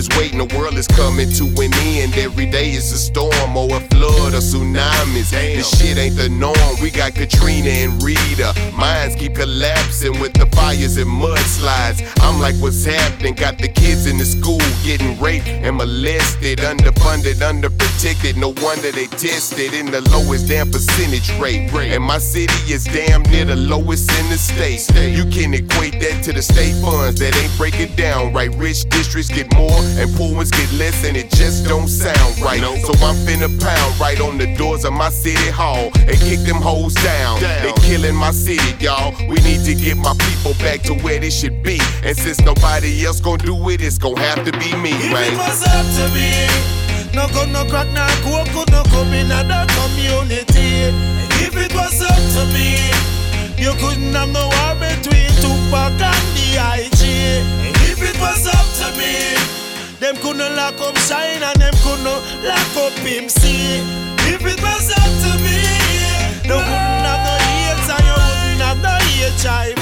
is waiting, the world is coming to an end. Every day is a storm or a flood or tsunamis. This shit ain't the norm. We got Katrina and Rita. Minds keep collapsing with the fires and mudslides. I'm like, what's happening? Got the kids in the school getting raped and molested, underfunded, underprotected. No wonder they tested in the lowest damn percentage rate. And my city is damn near the lowest in the state. You can equate that to the state funds that ain't breaking down right. Rich districts get more and ones get less, and it just don't sound right. So I'm finna pound right on the doors of my city hall and kick them hoes down. They killing my city, y'all. We need to get my people back to where they should be. And since nobody else gon' do it, it's gon' have to be me, If man. it was up to me, no gun, no crack, no coke no come in the community. If it was up to me, you couldn't have no war between Tupac and the IG. If it was up to me, them couldn't lock up Shyne and them couldn't lock up MC. If it was up to me, you wouldn't have no AIDS and you wouldn't have no HIV.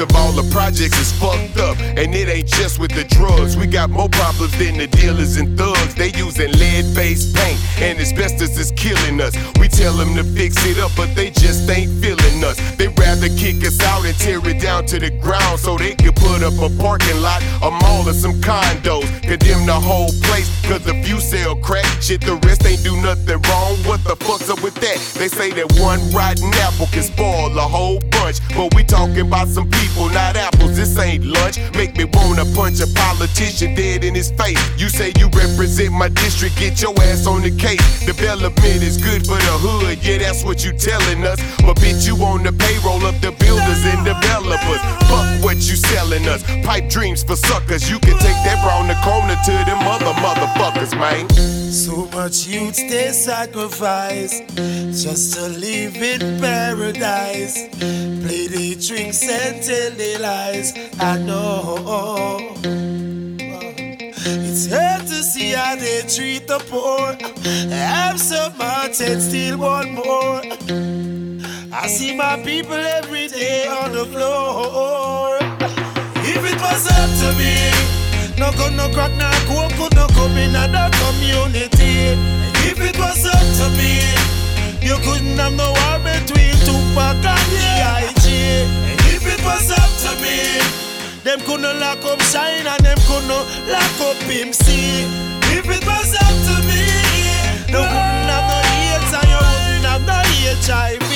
Of all, the projects is fucked up, and it ain't just with the drugs. We got more problems than the dealers and thugs. They using lead-based paint, and asbestos is killing us. We tell them to fix it up, but they just ain't feeling us. They rather kick us out and tear it down to the ground so they can put up a parking lot, a mall, or some condos. Condemn the whole place, cause if you sell crack, shit, the rest ain't do nothing wrong. What the fuck's up with that? They say that one rotten apple can spoil a whole bunch, but we talking about some people, not apples. This ain't lunch. Make me wanna punch a politician dead in his face. You say you represent my district, get your ass on the case. Development is good for the hood, yeah, that's what you telling us. But bitch, you on the payroll of the builders and developers. Fuck what you selling us. Pipe dreams for suckers. You can take that round the corner to them other motherfuckers, man. So much youth they sacrifice just to live in paradise. Play drinks and tell the lies. I know. It's hard to see how they treat the poor. Have so much and still want more. I see my people every day on the floor. If it was up to me, no gun, no crack, no coke could no come in the community. If it was up to me, you couldn't have no war between Tupac and the IG. If it was up to me, them couldn't lock up Shyne and them couldn't lock up MC. If it was up to me, you wouldn't have no AIDS and you wouldn't have no HIV.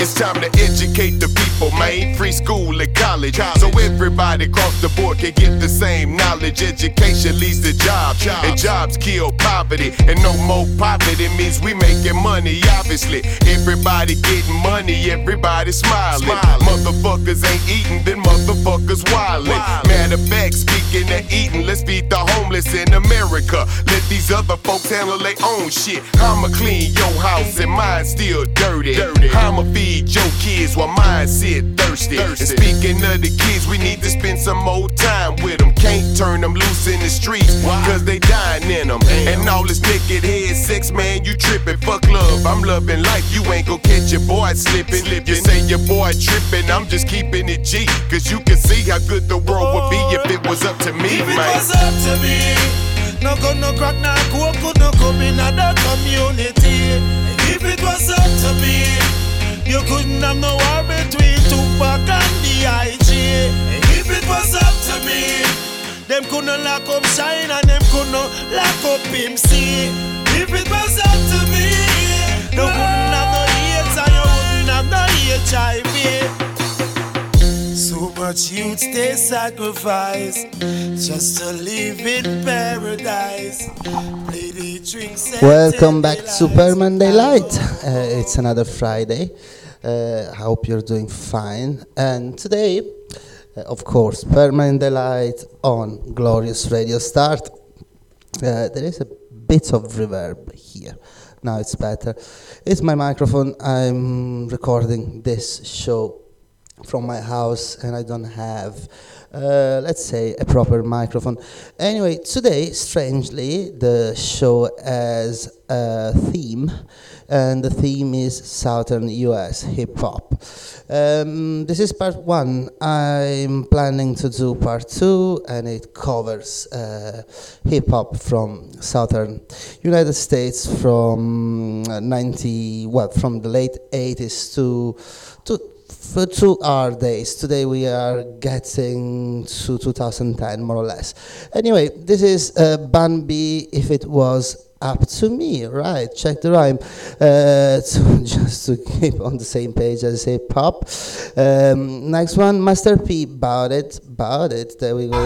It's time to educate the people, man. Free school and college. So everybody across the board can get the same knowledge. Education leads to jobs, and jobs kill poverty. And no more poverty means we making money, obviously. Everybody getting money, everybody smiling. Motherfuckers ain't eating, then motherfuckers wildin'. Matter of fact, speaking of eating, let's feed the homeless in America. Let these other folks handle their own shit. I'ma clean your house and mine still dirty. dirty. I'ma feed your kids while mine sit thirsty. And speaking of the kids, we need to spend some more time with them. Can't turn them loose in the streets, Why? cause they dying in them. And all this naked head sex, man, you tripping. Fuck love, I'm loving life. You ain't gon' catch your boy slipping. You say your boy tripping, I'm just keeping it G. Cause you can see how good the world would be if it was up to me, If it was up to me, no gun, no crack, no coke no come in the community. If it was up to me, you couldn't have no war between Tupac and the IG. If it was up to me, them couldn't lock up Shyne and them couldn't lock up MC. If it was up to me, you wouldn't have no AIDS and you wouldn't have no HIV. So much youth they sacrifice just to live in paradise. Play the drinks and Welcome back to. Permanent Daylight. Uh, it's another Friday. Uh, I hope you're doing fine. And today, of course, Permanent Daylight on Glorious Radio Start. Uh, there is a bit of reverb here. Now it's better. It's my microphone. I'm recording this show from my house and I don't have, uh, let's say, a proper microphone. Anyway, today, strangely, the show has a theme, and the theme is Southern US hip hop. Um, this is part one. I'm planning to do part two, and it covers uh, hip hop from Southern United States from uh, 90, well, from the late 80s to to for two our days. Today we are getting to 2010 more or less. Anyway, this is uh, Bambi if it was up to me, right? Check the rhyme. Uh, to, just to keep on the same page as hip hop. Um, next one, Master P. About it, about it. There we go.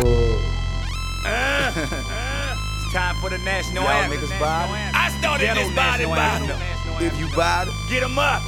It's time for the national anthem. niggas bout? I started Ghetto this body body. anthem. If you bout it, Get 'em up.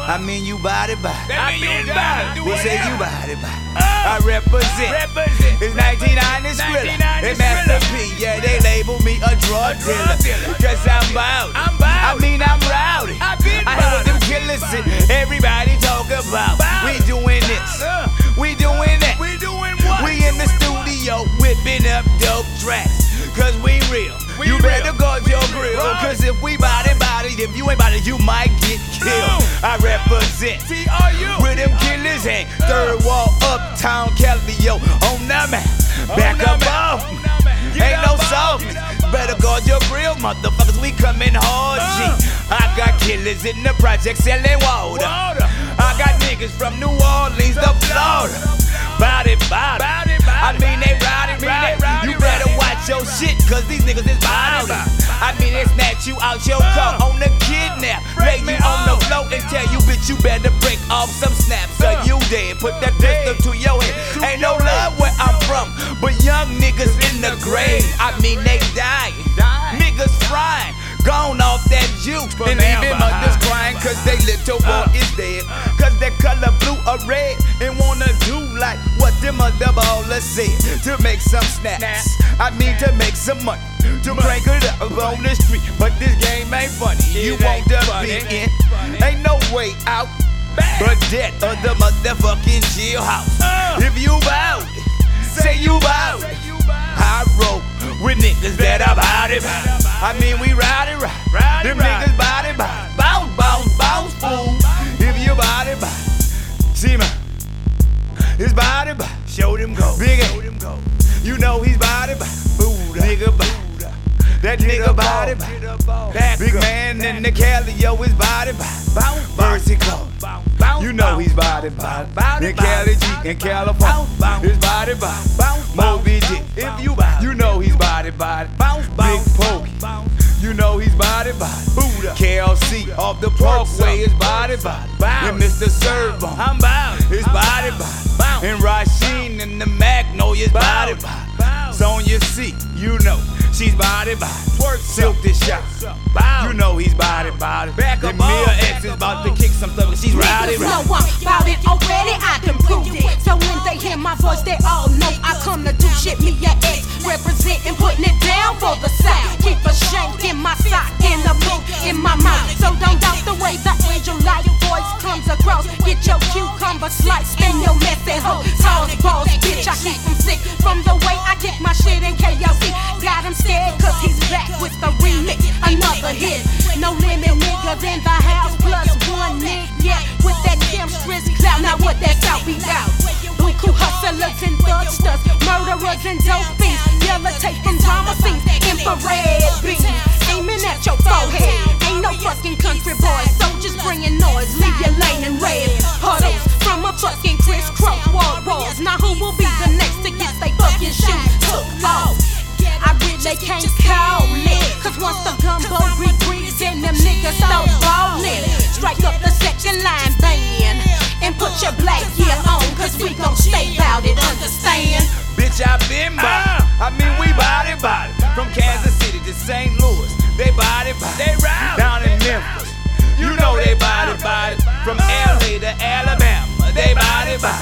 Get 'em up. I mean you bout it, bout it. I mean body. We say you bout it, bout it. Uh, I represent. Represent. It's 1990 Skrilla. 1990 And Master Skrilla. P, yeah, they label me a drug drug dealer. dealer. Cause I'm bout it. I'm bout I mean I'm rowdy. I been I hear what them killers and everybody talk about. Bout We doing this. Uh. We doing that. We doing what? We in the studio whipping up dope tracks. Cause we real. We you better real. guard your grill. Right. Cause if we body body, if you ain't body, you might get killed. I represent. T-R-U. Where them killers hang. Third Ward, uptown, Calliope, on the map. Back up off On me. the map. Get Ain't no softness. get up off. Better guard your grill, motherfuckers. We coming hard, G. Uh. I got killers in the project selling water. I got niggas from New Orleans to Florida. Body, body. bout it. Bout it, bout I mean they rowdy, Mean they better rowdy. Watch your shit, cause these niggas is it. I mean they snatch you out your car on the kidnap. Lay you on the floor and tell you, bitch, you better break off some snaps. Or you dead. Put that pistol to your head. Ain't no love where I'm from, but young niggas in the grave. I mean they. Dying. Niggas frying. Gone off that juice. And even mothers crying cause they little boy Uh. is dead. Cause their color blue or red and wanna do like what them other ballers said. To make some snaps. I mean to make some money. To break it up on the street. But this game ain't funny. You It want ain't to funny. be in. Ain't no way out. But death of the motherfucking jailhouse. Uh. If you bout it, say you bout it. I roll with niggas that about it. I mean, we ride it right. Ride Them niggas body body. Bounce, bounce, bounce, fool. If you body body. See man. His body body. Show them go. Big Show them go. You know he's body body. Buddha. Nigga body. That nigga body body. Get up off. That man in the Calliope is body body. Bounce, Mercy bounce, You know he's body body. Body, In Cali G, in California. His body body. bounce, Moby Dick. If you bounce, you know body body. bounce, Big bounce, Pokey. bounce. You know he's body body. Buddha. KLC off the Parkway is body body. Bounce. And Mr. Serv-On. I'm bound. His body body. Bounce. And Rasheen and the Magnolia's body Bounce. body. Bounce. Sonya C, you know she's body body. Twerk Silk some, this shot. twerk some. You know he's body body. Back and up Mia off, X back is about to kick some stuff. She's rowdy Niggas know. I'm about it already, I can prove it. So when they hear my voice, they all know I come to do shit. Me and X representing, putting it down for the South. Keep a shank in my sock, in the boot, in my mouth. So don't doubt the way the angel like voice comes across. Get your cucumber slice, spin your messy hoe. Toss balls, bitch, I keep 'em sick. From the way I kick my shit in KLC. Got him scared cause he's back with the remix. Another hit. No limit niggas in the house, plus one nigga. Yeah, with that Stress cloud. Now what that's out, we out. Buku hustlers and thugsters, murderers and dope fiends, yellow taking Thomasines, infrared beams, aiming at your forehead. Ain't no fucking country boys, so just bringing noise, leave your lane in red. Puddles from a fucking crisscross wall walls. Now who will be the next to get they fucking shoes took off? I really can't call it. Cause once the gumbo rebreathes and them niggas start ballin', strike up the second line band and put your black gear on. Cause we gon' stay bout it, understand? Bitch, I been by. Ah. I mean, we body body. From Kansas City to St. Louis, they body body. They rowdy. Down in Memphis, you know they body body. From LA to Alabama, they body by.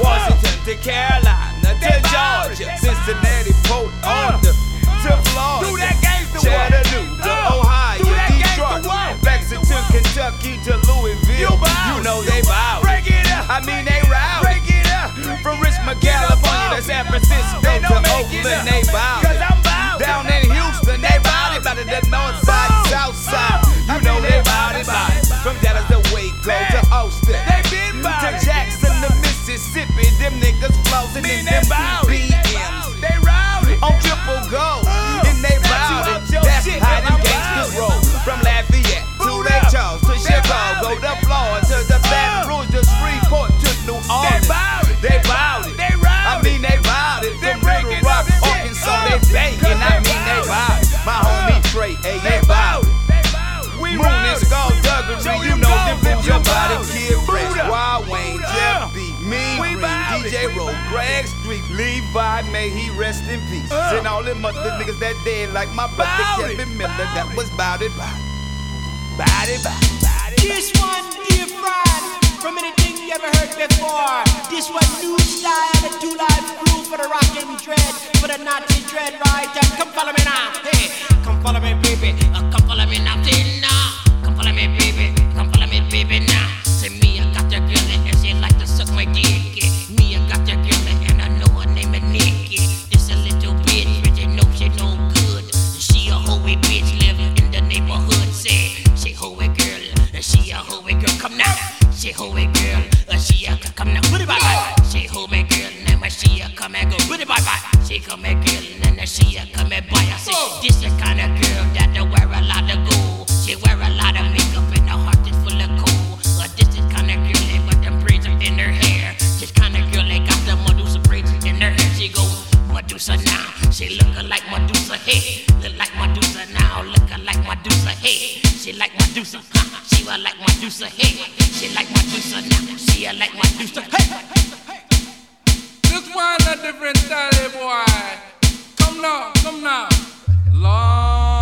Washington to Carolina to Georgia, Cincinnati, Port Arthur to Florida, Chattanooga, Ohio, Detroit, Lexington, Kentucky to Louisville. You know they bow. I mean they route. Break it up. From Richmond, California to San Francisco to Oakland, they bow. Down in Houston, they bow. About the north side, south Them niggas flousing in them BMs. They rowdy. On triple go. Uh, and they rowdy. That's how them gangsters roll. From Lafayette to Lake Charles to Chicago to Florida to the Baton Rouge to Freeport to New Orleans. They rowdy. They rowdy. I mean they rowdy. From Little Rock, Arkansas, they banging. I mean they rowdy. My homie Trey, hey, they rowdy. Moon is called Duggery. You know them. Your body kill. DJ Rowe, Greg Street, Levi, may he rest in peace. Uh, Send all them other uh, niggas that dead like my brother Kevin Miller, that was bowed it by. Bowed it by. This one, dear fried, from anything you ever heard before. This one, new style, the two life crew for the rockin' dread, for the Nazi dread, right? And come follow me now, hey, come follow me, baby, uh, come follow me now, now. Come follow me, baby, come follow me, baby, now. here like my used hey. This one a different style, boy. Come now, come now. Long.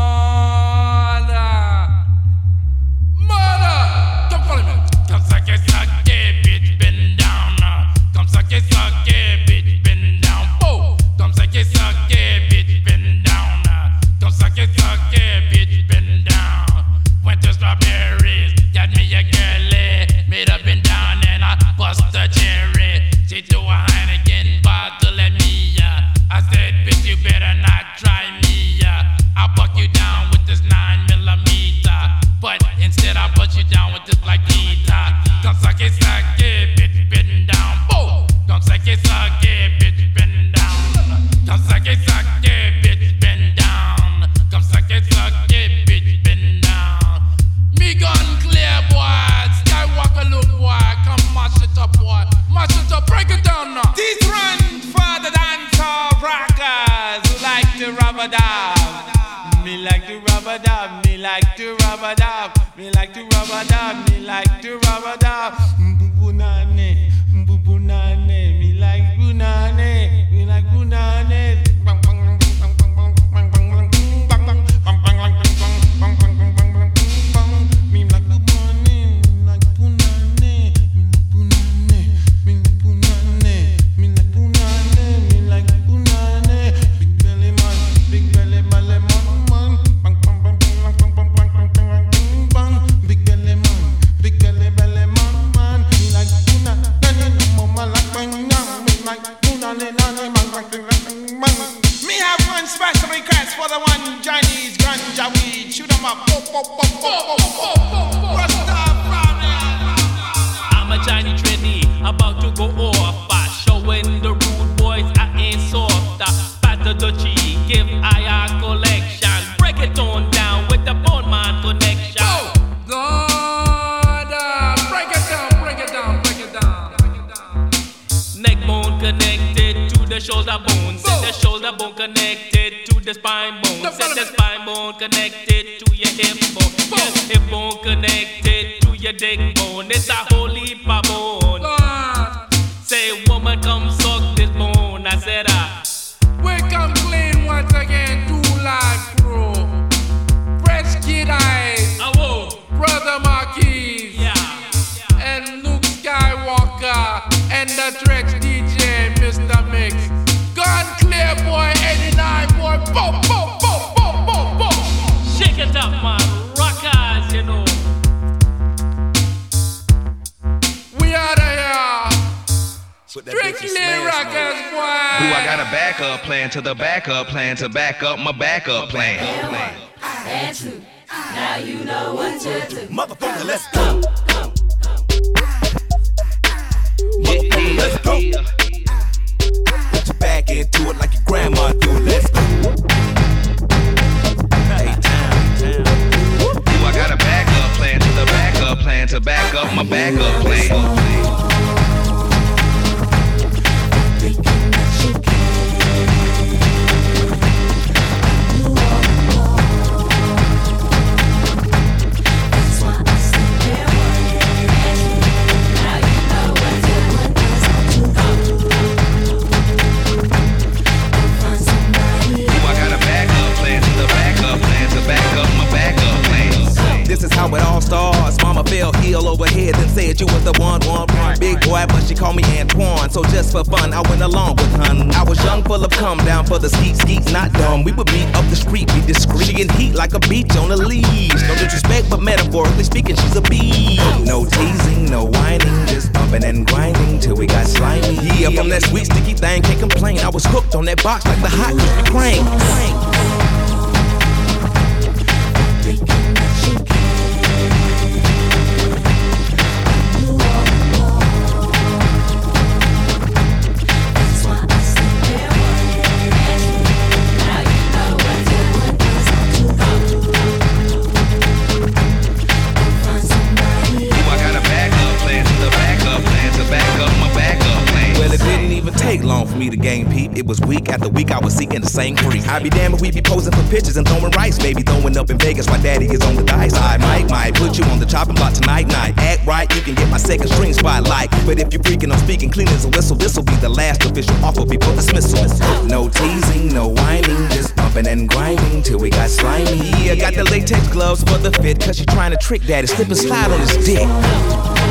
Heat like a beach on a leash. No disrespect, but metaphorically speaking, she's a bee. No teasing, no whining, just bumping and grinding till we got slimy. Yeah, from that sweet sticky thing, can't complain. I was hooked on that box like the hot Krispy Kreme. Peep. It was week after week I was seeking the same freak. I'd be damned if we be posing for pictures and throwing rice, baby. Throwing up in Vegas while daddy is on the dice. I might, might put you on the chopping block tonight, night. Act right, you can get my second string spotlight. But if you're freaking, I'm speaking clean as a whistle. This'll be the last official offer before dismissal. No teasing, no whining, just bumping and grinding till we got slimy. Yeah, got the latex gloves for the fit, cause she trying to trick daddy. Slip and slide on his dick.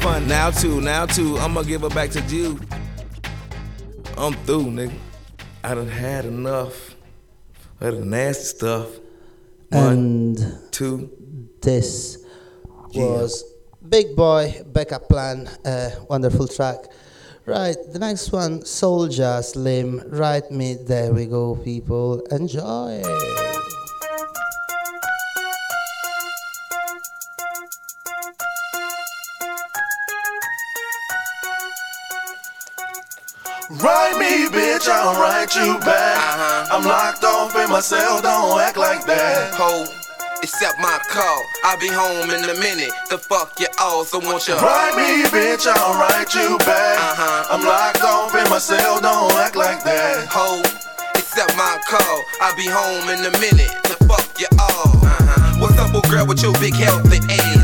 Fun. Now two, now two, I'ma give it back to you. I'm through, nigga. I done had enough of the nasty stuff. One, And two. this was Big Boy Backup Plan, a wonderful track. Right, the next one, Soulja Slim, Write Me, there we go, people. Enjoy. Write me, bitch, I'll write you back. Uh-huh. I'm locked off in my cell, don't act like that. Ho, accept my call. I'll be home in a minute. The fuck you all, so won't you? Write me, bitch, I'll write you back. Uh-huh. I'm locked off in my cell, don't act like that. Ho, accept my call. I'll be home in a minute. The fuck you all. Uh-huh. What's up, old girl, with your big healthy ass?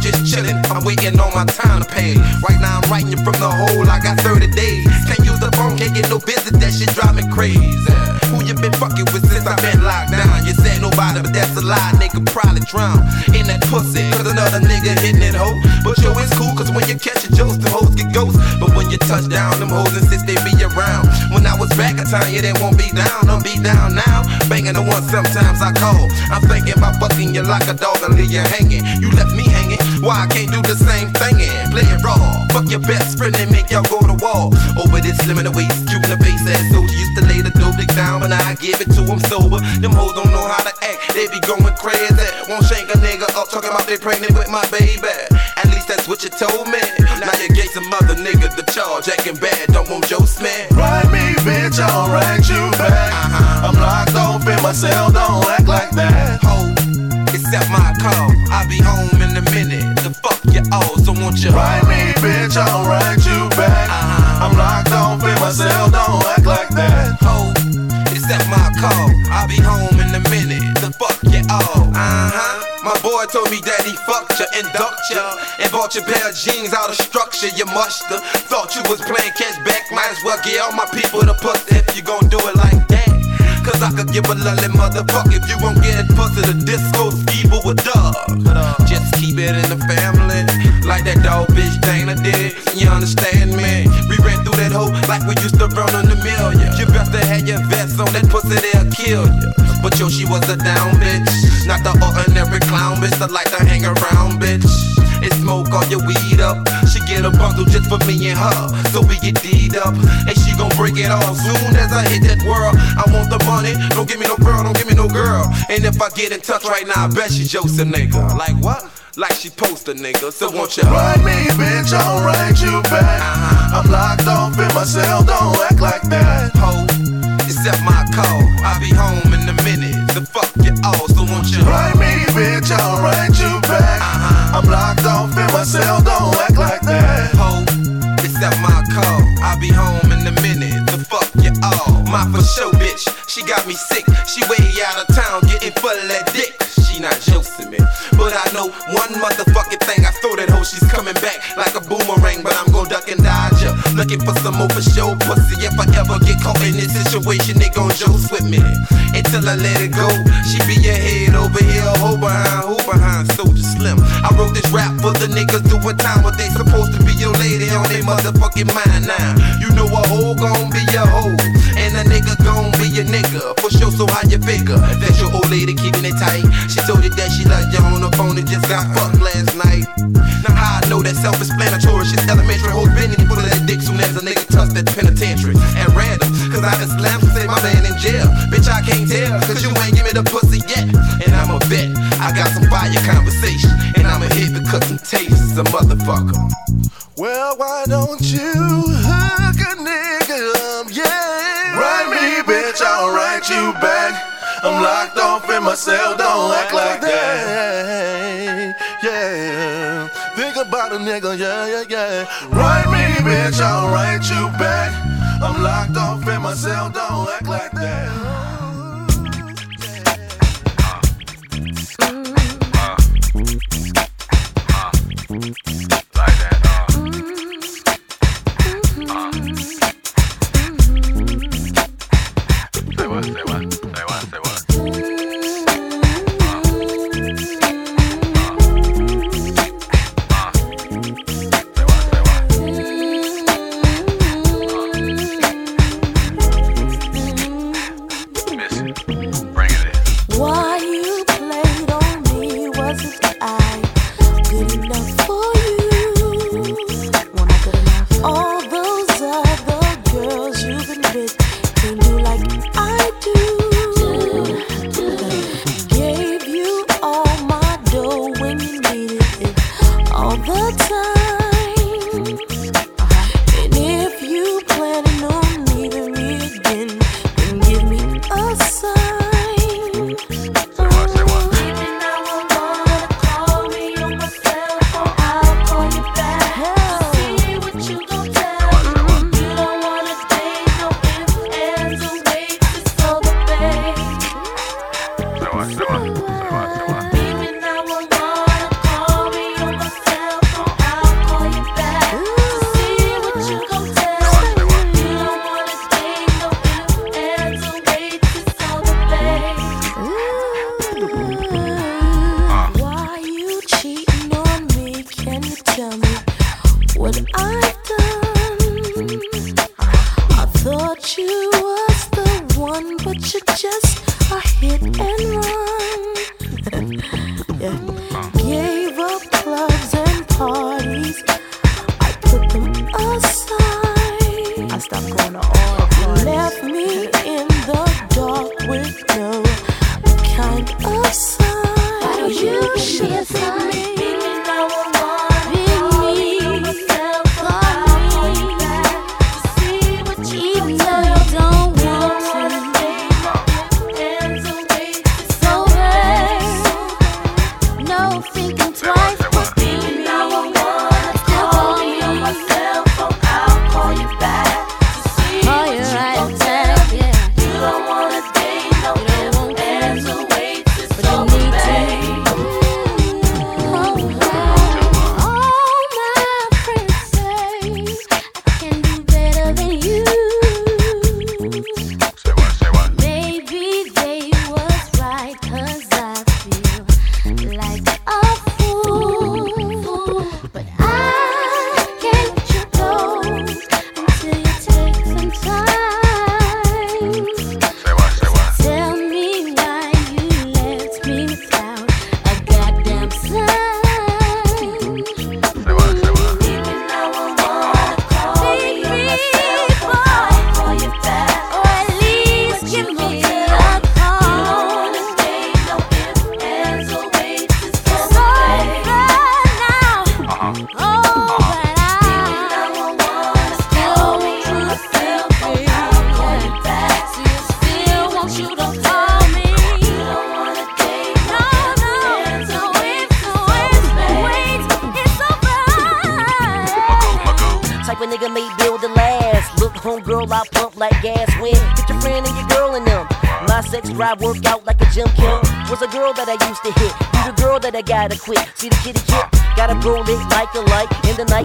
I'm just chillin'. I'm waiting on my time to pay. Right now, I'm writing from the hole. I got 30 days. Can't use the phone, can't get no business. That shit drive me crazy. Who you been fucking with since I been locked down? You said nobody, but that's a lie. Nigga probably drown in that pussy. Cause another nigga hitting it, hoe. But yo, it's cool, cause when you catch a jokes, them hoes get ghosts. But when you touch down, them hoes insist they be around. When I was back, I tell you they won't be down. Don't be down now. Banging the one sometimes I call. I'm thinking about fucking you like a dog and leave you hanging. You left me hanging. Why I can't do the same thing and play it raw? Fuck your best friend and make y'all go to war. Over this slim in the waist, cute in the face ass soldier used to lay the dope dick down, but now I give it to him sober. Them hoes don't know how to act, they be going crazy. Won't shank a nigga up talking about they pregnant with my baby. At least that's what you told me. Now you gave some other nigga the charge, acting bad. Don't want Joe Smith. Write me, bitch, I'll write you back. Uh-huh. I'm locked off in my cell, don't act like that. Ho, accept my call. I'll be home in a minute. The fuck you all, so won't you? Write me, bitch, I'll write you back. I'm locked off in my cell, don't act like that. Ho, accept my call. I'll be home in a minute. The fuck you all. Uh huh. My boy told me that he fucked ya and ducked ya and bought your pair of jeans out of structure. You muster. Thought you was playing catch back. Might as well get all my people to pussy if you gon' do it like that. Cause I could give a lolly motherfucker if you won't get pussy the disco skibo with dog. Just keep it in the family, like that dog bitch Dana did. You understand me? We ran through that hoe like we used to run on the million. You best to have your vest on that pussy, they'll kill you. But yo, she was a down bitch, not the ordinary clown bitch that like to hang around, bitch. And smoke all your weed up. She get a bundle just for me and her. So we get deed up. And she gon' break it off soon as I hit that world. I want the money. Don't give me no girl, don't give me no girl. And if I get in touch right now, I bet she jokes a nigga. Like what? Like she post a nigga. So won't you Ride me, bitch, I'll write you back. I'm locked off in my cell, don't act like that. Ho, accept my call. I'll be home in a minute. The fuck you all, so won't you Ride me, bitch, I'll write you back. Uh-huh. I'm locked off in my cell, don't act like that. Ho, accept my call. I'll be home in a minute. The fuck you all. My for sure, bitch. She got me sick. She way out of town, getting full Looking for some more for show pussy. If I ever get caught in this situation, they gon' jokes with me. Until I let it go. She be your head over here, hoe behind, who behind Soulja Slim. I wrote this rap for the niggas doing time, but they supposed to be your lady on their motherfucking mind now. You know a hoe gon' be a hoe. And a nigga gon' be a nigga. For sure, so how you figure? That your old lady keeping it tight. She told you that she loved you on the phone and just got fucked last night. Now how I know that self-explanatory shit elementary hoes been soon as a nigga touch that penitentiary. At random, cause I just slammed and say my man in jail. Bitch, I can't tell, cause you ain't give me the pussy yet. And I'm a vet, I got some fire conversation. And I'm a hit to cut some tastes, a motherfucker. Well, why don't you hook a nigga up, yeah? Ride me, bitch, I'll write you back. I'm locked off in my cell, don't act like that. Nigga, yeah, yeah, yeah. Write me, bitch, I'll write you back. I'm locked off in my cell, don't act like that.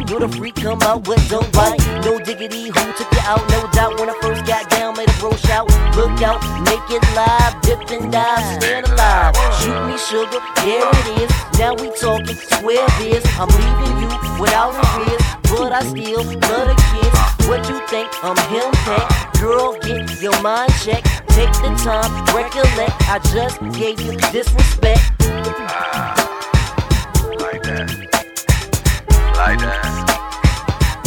In the freak come out with don't bite. No diggity, who took you out? No doubt when I first got down, made a bro shout. Look out, make it live, dip and dive, stand alive. Shoot me sugar, there it is. Now we talking, swear this. I'm leaving you without a risk, but I still love kids. What you think? I'm him pack. Girl, get your mind checked. Take the time, recollect. I just gave you disrespect. Like that.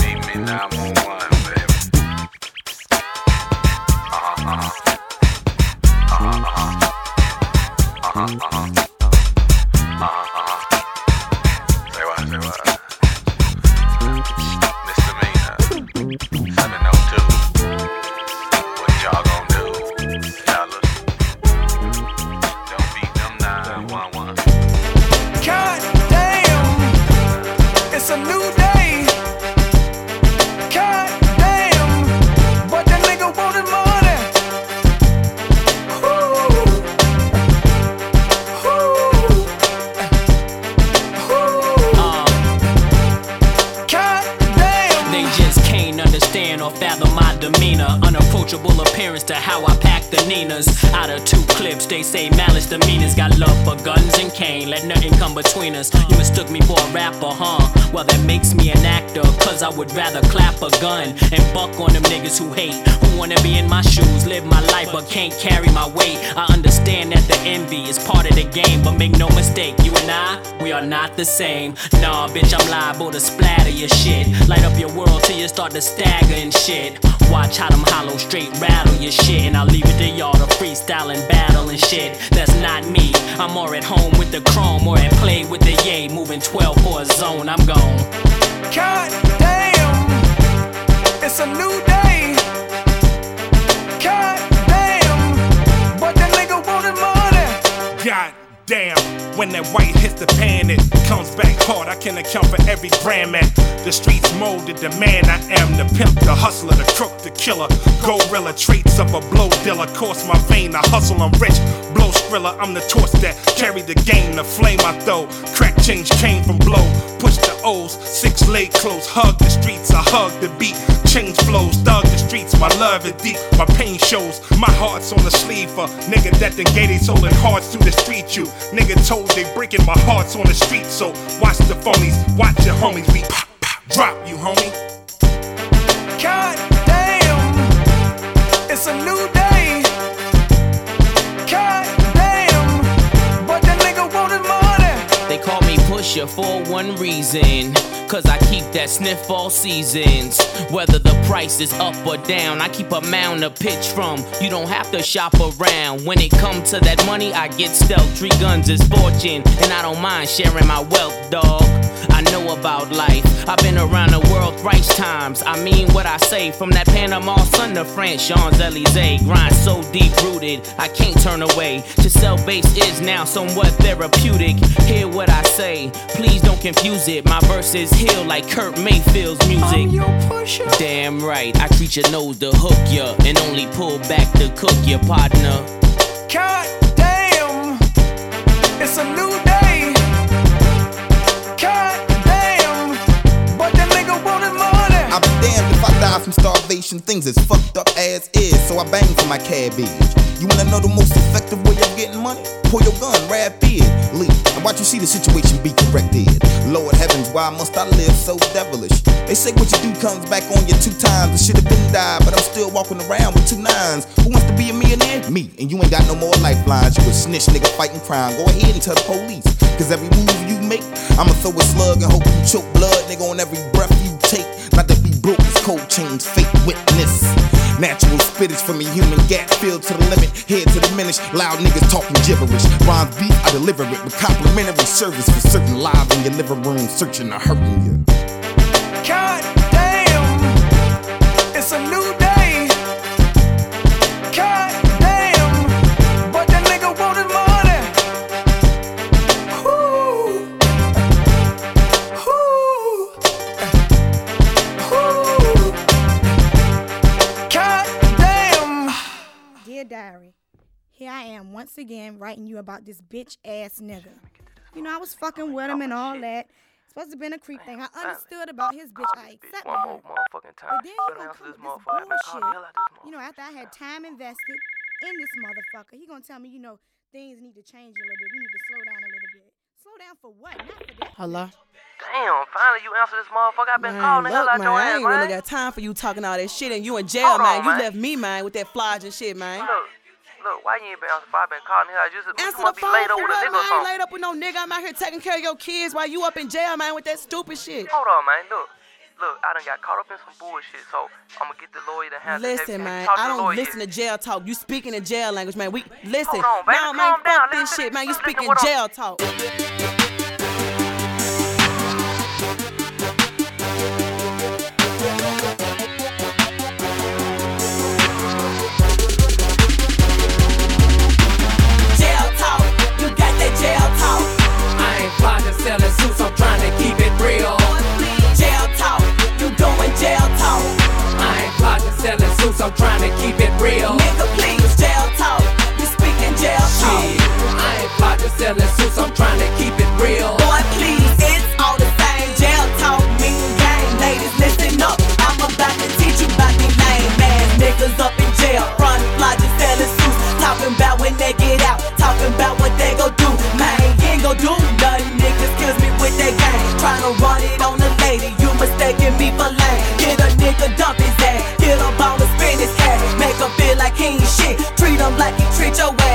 Meet me 911, baby. Uh-huh, uh-huh. Uh-huh, uh-huh. Uh-huh, uh-huh. Uh-huh, Appearance to how I pack the Ninas. Out of two clips, they say malice demeanors. Got love for guns and cane, let nothing come between us. You mistook me for a rapper, huh? Well, that makes me an actor, cause I would rather clap a gun and buck on them niggas who hate. Who wanna be in my shoes, live my life, but can't carry my weight. I understand that the envy is part of the game, but make no mistake, you and I, we are not the same. Nah, bitch, I'm liable to splatter your shit. Light up your world till you start to stagger and shit. Watch how them hollow straight rattle your shit, and I'll leave it to y'all to freestyle and battle and shit. That's not me. I'm more at home with the chrome or at play with the yay, moving 12 for a zone. I'm gone. God damn, it's a new day. God damn, but that nigga wanted money. God damn, when that white hits the pan, it comes back hard. I can account for every gram at the streets molded the man I am. The pimp, the hustler, the crook, the killer. Gorilla traits of a blow dealer. Course my vein, I hustle, I'm rich. Blow skrilla, I'm the torch that carry the game. The flame I throw. Crack change came from blow. Push the O's, six leg close. Hug the streets, I hug the beat. Change flows, thug the streets. My love is deep, my pain shows. My heart's on the sleeve for nigga that done gave they soul hearts through the street. You nigga told they breaking my heart's on the street. So watch the phonies, watch your homies. We pop, pop, drop you, homie. Pusher for one reason. Cause I keep that sniff all seasons. Whether the price is up or down, I keep a mound to pitch from. You don't have to shop around. When it comes to that money, I get stealth. Three guns is fortune, and I don't mind sharing my wealth, dog. Know about life. I've been around the world thrice times. I mean what I say. From that Panama Sun to France, Champs Elysees. Grind so deep rooted, I can't turn away. To sell bass is now somewhat therapeutic. Hear what I say, please don't confuse it. My verses heal like Kurt Mayfield's music. Damn right, I treat your nose to hook ya and only pull back to cook your partner. God damn, it's a new day. God I'll be damned if I die from starvation. Things as fucked up as is, so I bang for my cabbage. You wanna know the most effective way of getting money? Pull your gun, rapidly. And watch you see the situation be corrected. Lord heavens, why must I live so devilish? They say what you do comes back on you two times. It should have been died, but I'm still walking around with two nines. Who wants to be a millionaire? Me. And you ain't got no more lifelines. You a snitch nigga fighting crime. Go ahead and tell the police. Cause every move you make, I'ma throw a slug and hope you choke blood, nigga, on every breath you take. Not that we broke, it's cold chains, fake witness. Natural spittage from a human gap filled to the limit, head to diminish. Loud niggas talking gibberish. Rhymes beat, I deliver it with complimentary service for certain live in your living room, searching or hurting you. God Diary, here I am once again writing you about this bitch ass nigga. You know, I was fucking with him and all that. Supposed to been a creep thing. I understood about his bitch. I accepted One more motherfucking time. But then he better gonna answer come this with this motherfucker. I've been calling the hell bullshit. this You know, after I had time invested in this motherfucker, he gonna tell me, you know, things need to change a little bit. We need to slow down a little bit. Slow down for what? Not for that. Hello? Damn, finally you answer this motherfucker. I've been Man, calling the hell man, I ass, ain't really man. got time for you talking all that shit and you in jail, Hold man. on, You man. left me, man, with that flodge and shit, man. Look, look, why you ain't been answering? I've been calling the out. You, just- you Answer the must be phone laid up with a nigga? I ain't laid up with no nigga. I'm out here taking care of your kids while you up in jail, man, with that stupid shit. Hold on, man. Look, look, I done got caught up in some bullshit, so I'm gonna get the lawyer to handle. Listen, man, I don't listen to jail talk. You speaking in jail language, man. We listen. Hold on, baby, nah, man, down. fuck this Listen, shit, man. You speaking jail talk. Selling I'm trying to keep it real. Nigga, please, jail talk, you speaking jail talk. I ain't fly to selling suits, I'm trying to keep it real. Boy, please, it's all the same. Jail talk, mean game. Ladies, listen up, I'm about to teach you about these lame ass niggas up in jail. Front fly just selling suits, talking about when they get out, talking about what they gon' do. Man, you ain't gon' do nothing, niggas kills me with that game. Tryna run it on the lady, you mistaking me for lame. Get a nigga dump treat your ass.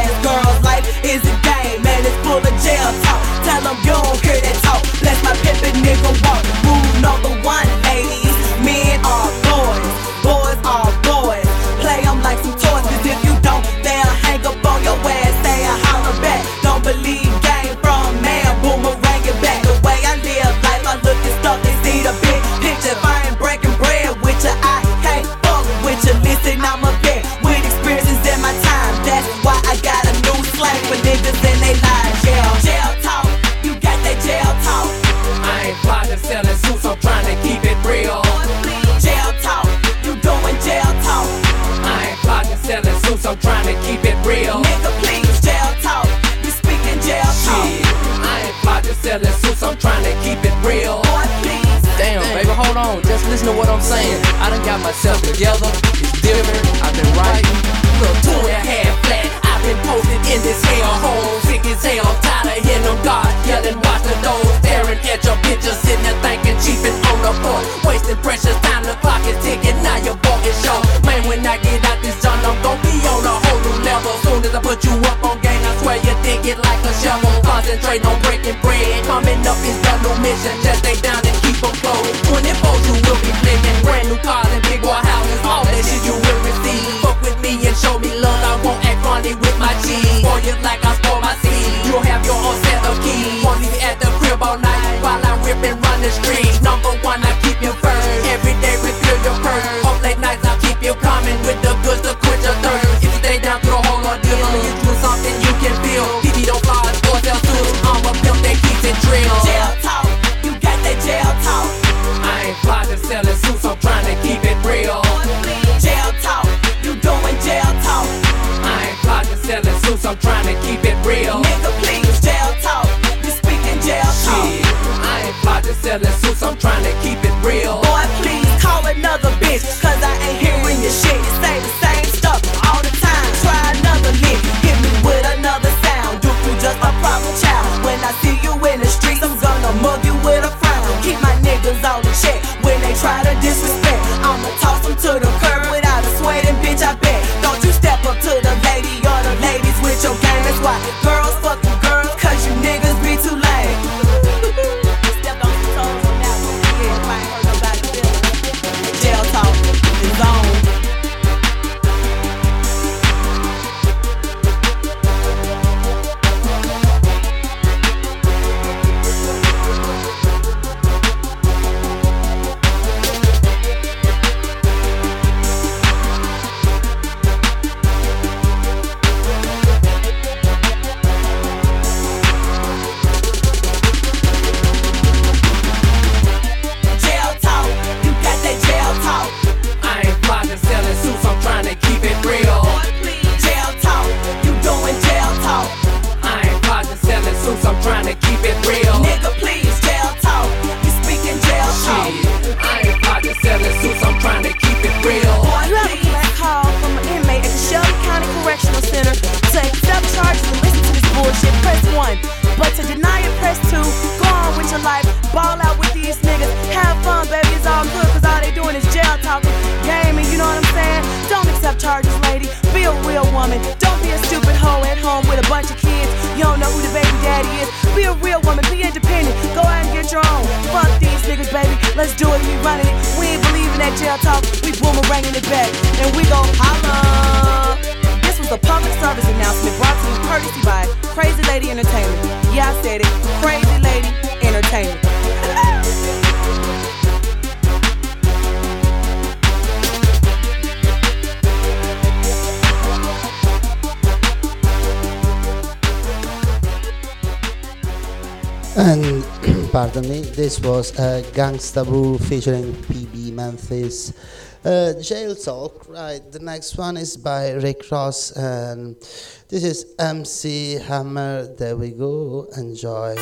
Listen to what I'm saying. I done got myself together. It's different. I've been writing. Look, two and a half flat. I've been posted in this hell hole. Sick as hell. Tired of hearing them God yelling, watch the doors. Staring at your picture, sitting there thinking, cheaping on the porch. Wasting precious time. The clock is ticking. Now your boy is short. Dig it like a shovel. Concentrate on breaking bread. Coming up is the new mission. Just stay down and keep them closed. 24 you will be flicking. Brand new cars and big boy houses. All that shit you will receive. Fuck with me and show me love. I won't act funny with my cheese. Spoil you like I spoil my seed. You'll have your own set of keys. Won't leave at the crib all night while I rip and run the streets. Number one, I keep you first. Every day refill your purse. Up late nights, I keep you coming with the goods to quench your thirst. real. Nigga, please, jail talk. You speaking jail talk. Shit, I ain't about to sell that suits, I'm trying to keep it real. Boy, please call another bitch, cause I ain't hearing your shit. You say the same stuff all the time. Try another hit, hit me with another sound. Do you just my problem child. When I see you in the streets, I'm gonna mug you with a frown. Keep my niggas on the check when they try to disrespect. I'ma toss them to the curb without a sweating, bitch, I bet. why girls fucking And pardon me, this was uh, Gangsta Boo featuring PB Memphis. Uh, Jail Talk, right? The next one is by Rick Ross, and this is MC Hammer. There we go. Enjoy.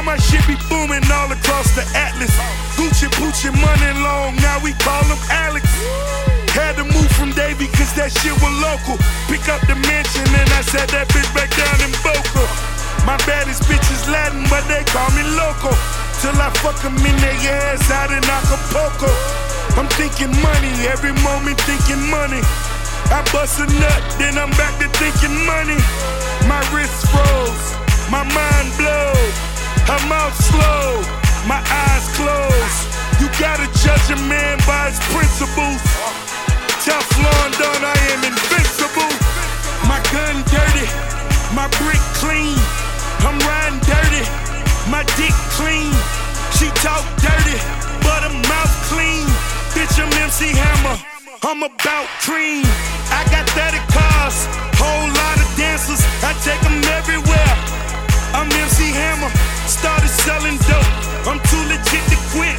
Now my shit be booming all across the atlas. Gucci Poochie money long, now we call him Alex. Had to move from Davie cause that shit was local. Pick up the mansion and I set that bitch back down in Boca. My baddest bitch is Latin, but they call me local. Till I fuck fuck 'em in their ass out in Acapulco. I'm thinking money, every moment thinking money. I bust a nut, then I'm back to thinking money. My wrist froze, my mind blows. Her mouth slow, my eyes closed. You gotta judge a man by his principles. Teflon done, I am invincible. My gun dirty, my brick clean. I'm riding dirty, my dick clean. She talk dirty, but her mouth clean. Bitch, I'm MC Hammer. I'm about cream. I got 30 cars, whole lot of dancers. I take them everywhere. I'm MC Hammer, started selling dope. I'm too legit to quit.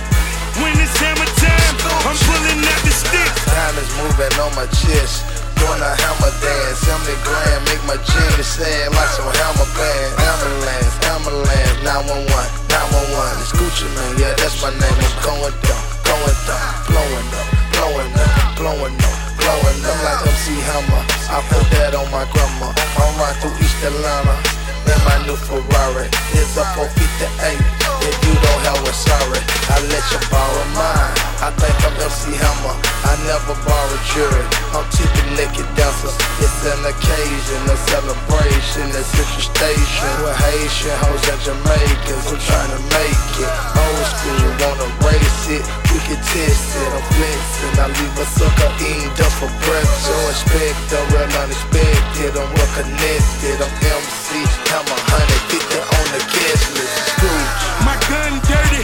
When it's hammer time, I'm pulling out the stick. Time is moving on my chest. Doing a hammer dance. 70 grand, make my jeans stand like some hammer band. Ambulance, ambulance, 911, 911. It's Gucci Mane, yeah, that's my name. I'm going down, going down, blowing up, blowing up, blowing up, blowing up like MC Hammer. I put that on my grandma. I'm right through East Atlanta. In my new Ferrari, it's a 458. If you don't have one, sorry, I let you borrow mine. I think I'm MC Hammer. I never borrow jury. I'm tipping naked dancers. It's an occasion, a celebration. Station with Haitian hoes and Jamaicans. I'm trying to make it. Old school, wanna race it. We can test it. I'm flexing. I leave a sucker eating up for breakfast. So expect the real unexpected. I'm well connected. I'm MC. I'm a hundred the guest list. Scrooge. My gun dirty,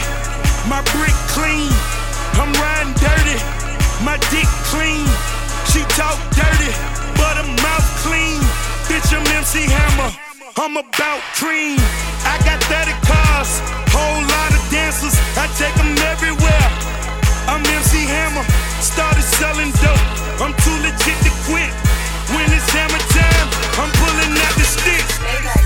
my brick clean. I'm riding dirty, my dick clean. She talk dirty, but her mouth clean. Bitch, I'm MC Hammer. I'm about cream. I got 30 cars, whole lot of dancers. I take them everywhere. I'm MC Hammer, started selling dope. I'm too legit to quit. When it's hammer time, I'm pulling out the sticks.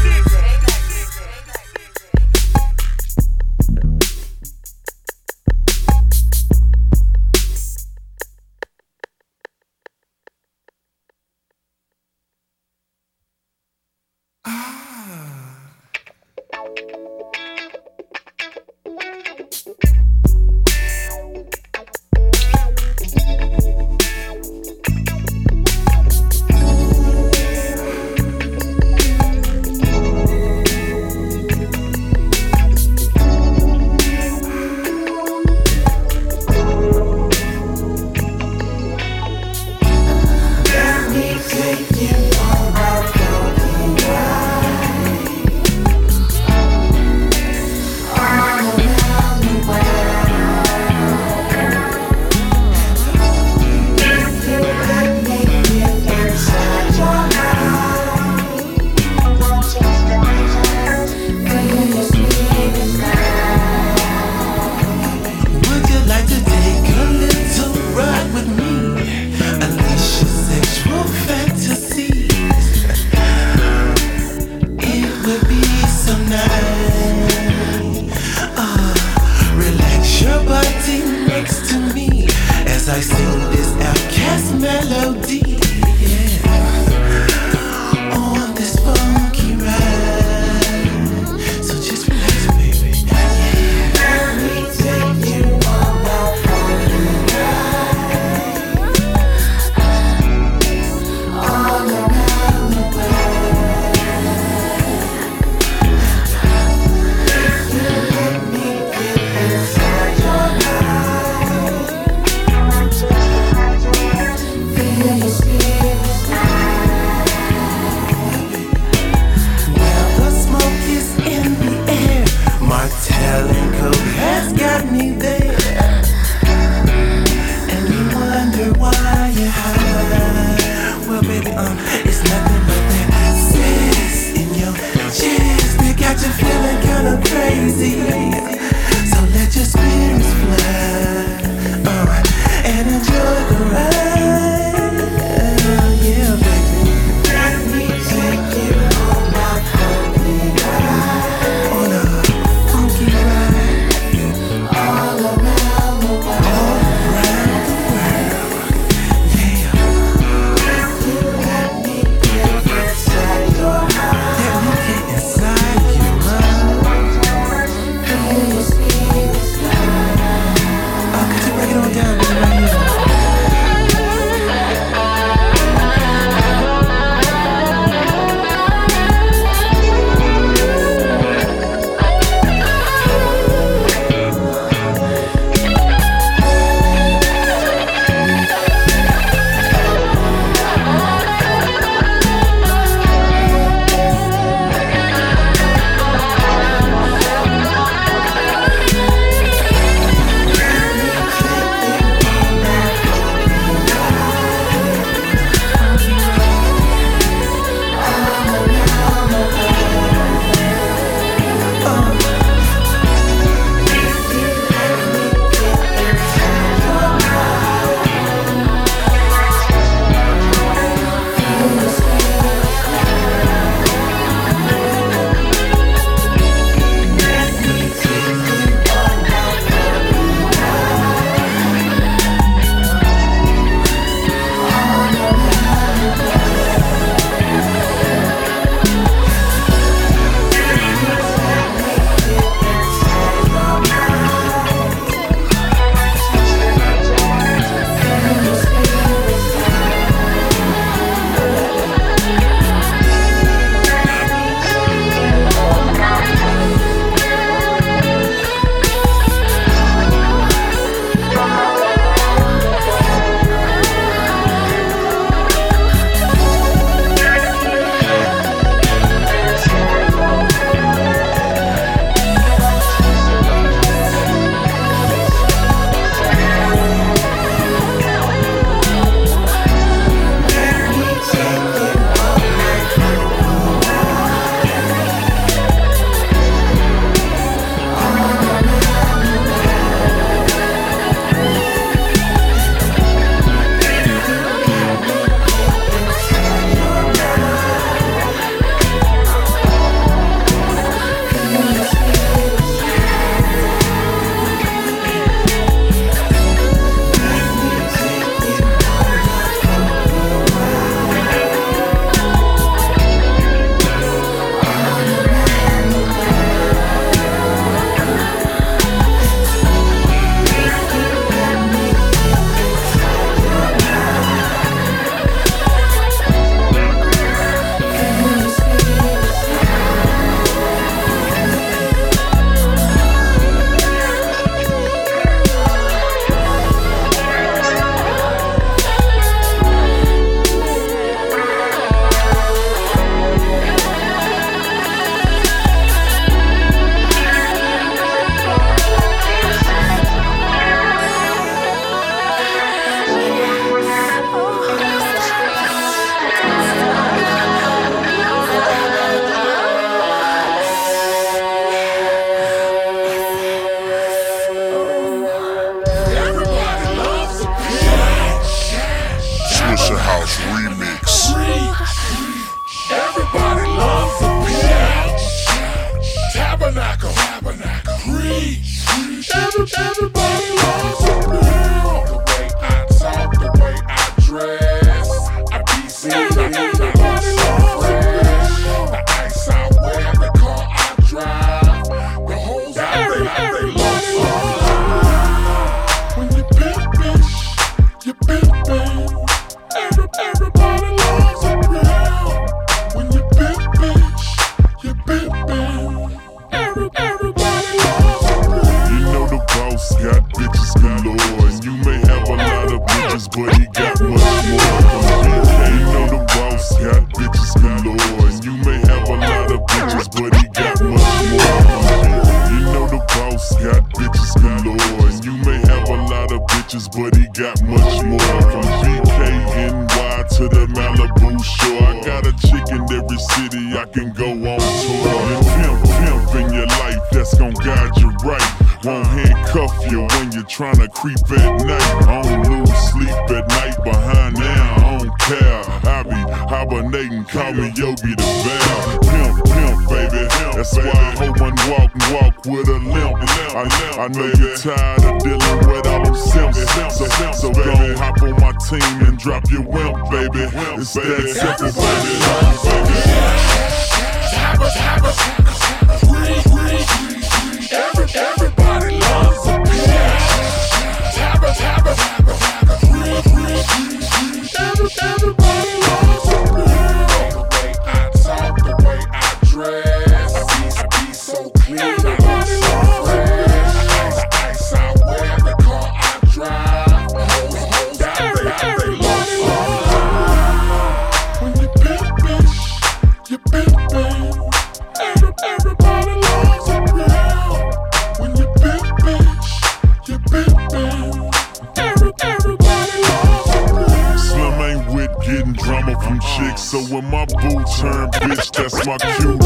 Chicks, so when my boo turn bitch, that's my cue.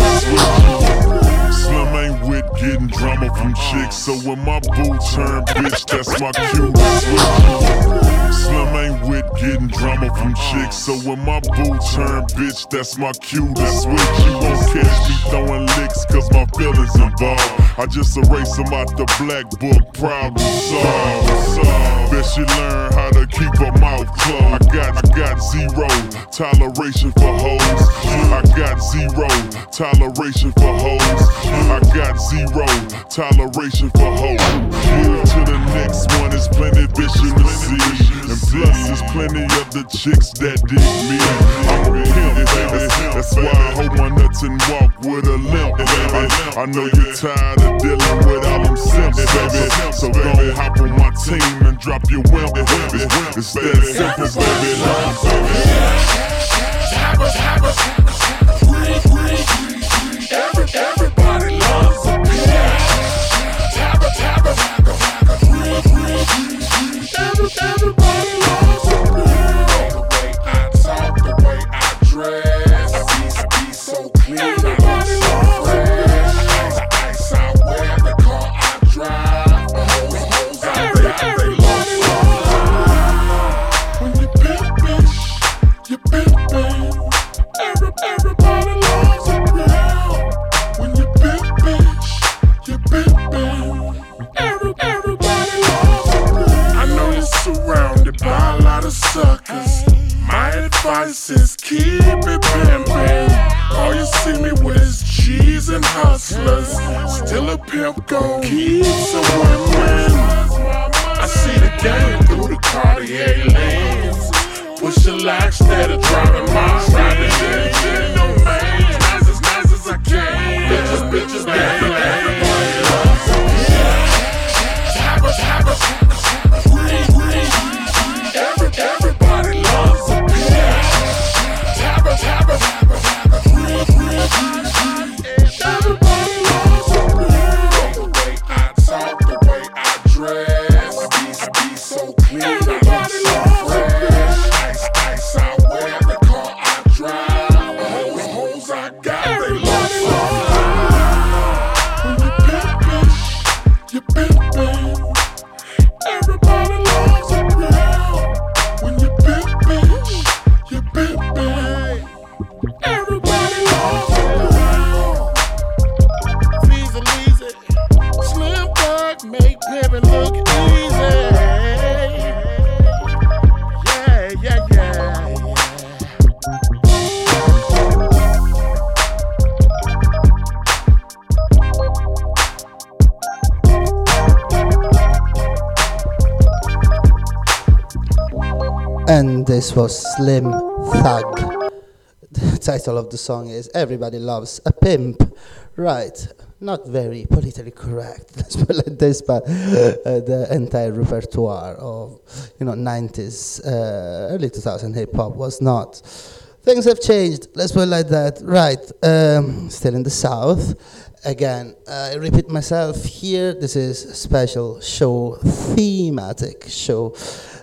Slim ain't with getting drama from chicks, so when my boo turn bitch, that's my cue. Slim ain't with getting drama from chicks, so when my boo turn bitch, that's my cue to switch. You gon' catch me throwing licks, cause my feelings involved. I just erase them out the black book, problem solved. She learn how to keep her mouth closed. I got, I got zero toleration for hoes. I got zero toleration for hoes. I got zero toleration for hoes. Move to the next one, it's plenty vision to see. And plus, there's plenty of the chicks that dig me. I'm. That's why I hold my nuts and walk with a limp, baby. I know you're tired of dealing with all them simps, baby. So gon' hop on my team and drop your wimp, baby. It's that simple, baby. Tabba, tabba, Every, everybody loves a bitch. Tabba, tabba, Every, everybody Advice keep it pimpin'. All you see me with is cheese and hustlers. Still a pimp gon' keep some women. I see the game through the Cartier lens. Push a lag instead of driving my the jet, jet, no man. Nice as nice as I can. Bitches, bitches. Everybody loves a bitch. Was Slim Thug. The title of the song is Everybody Loves a Pimp. Right. Not very politically correct, let's put like this, but uh, the entire repertoire of, you know, 90s, uh, early 2000 hip hop was not. Things have changed, let's put it like that. Right. Um, still in the South. Again, I repeat myself here. This is a special show, thematic show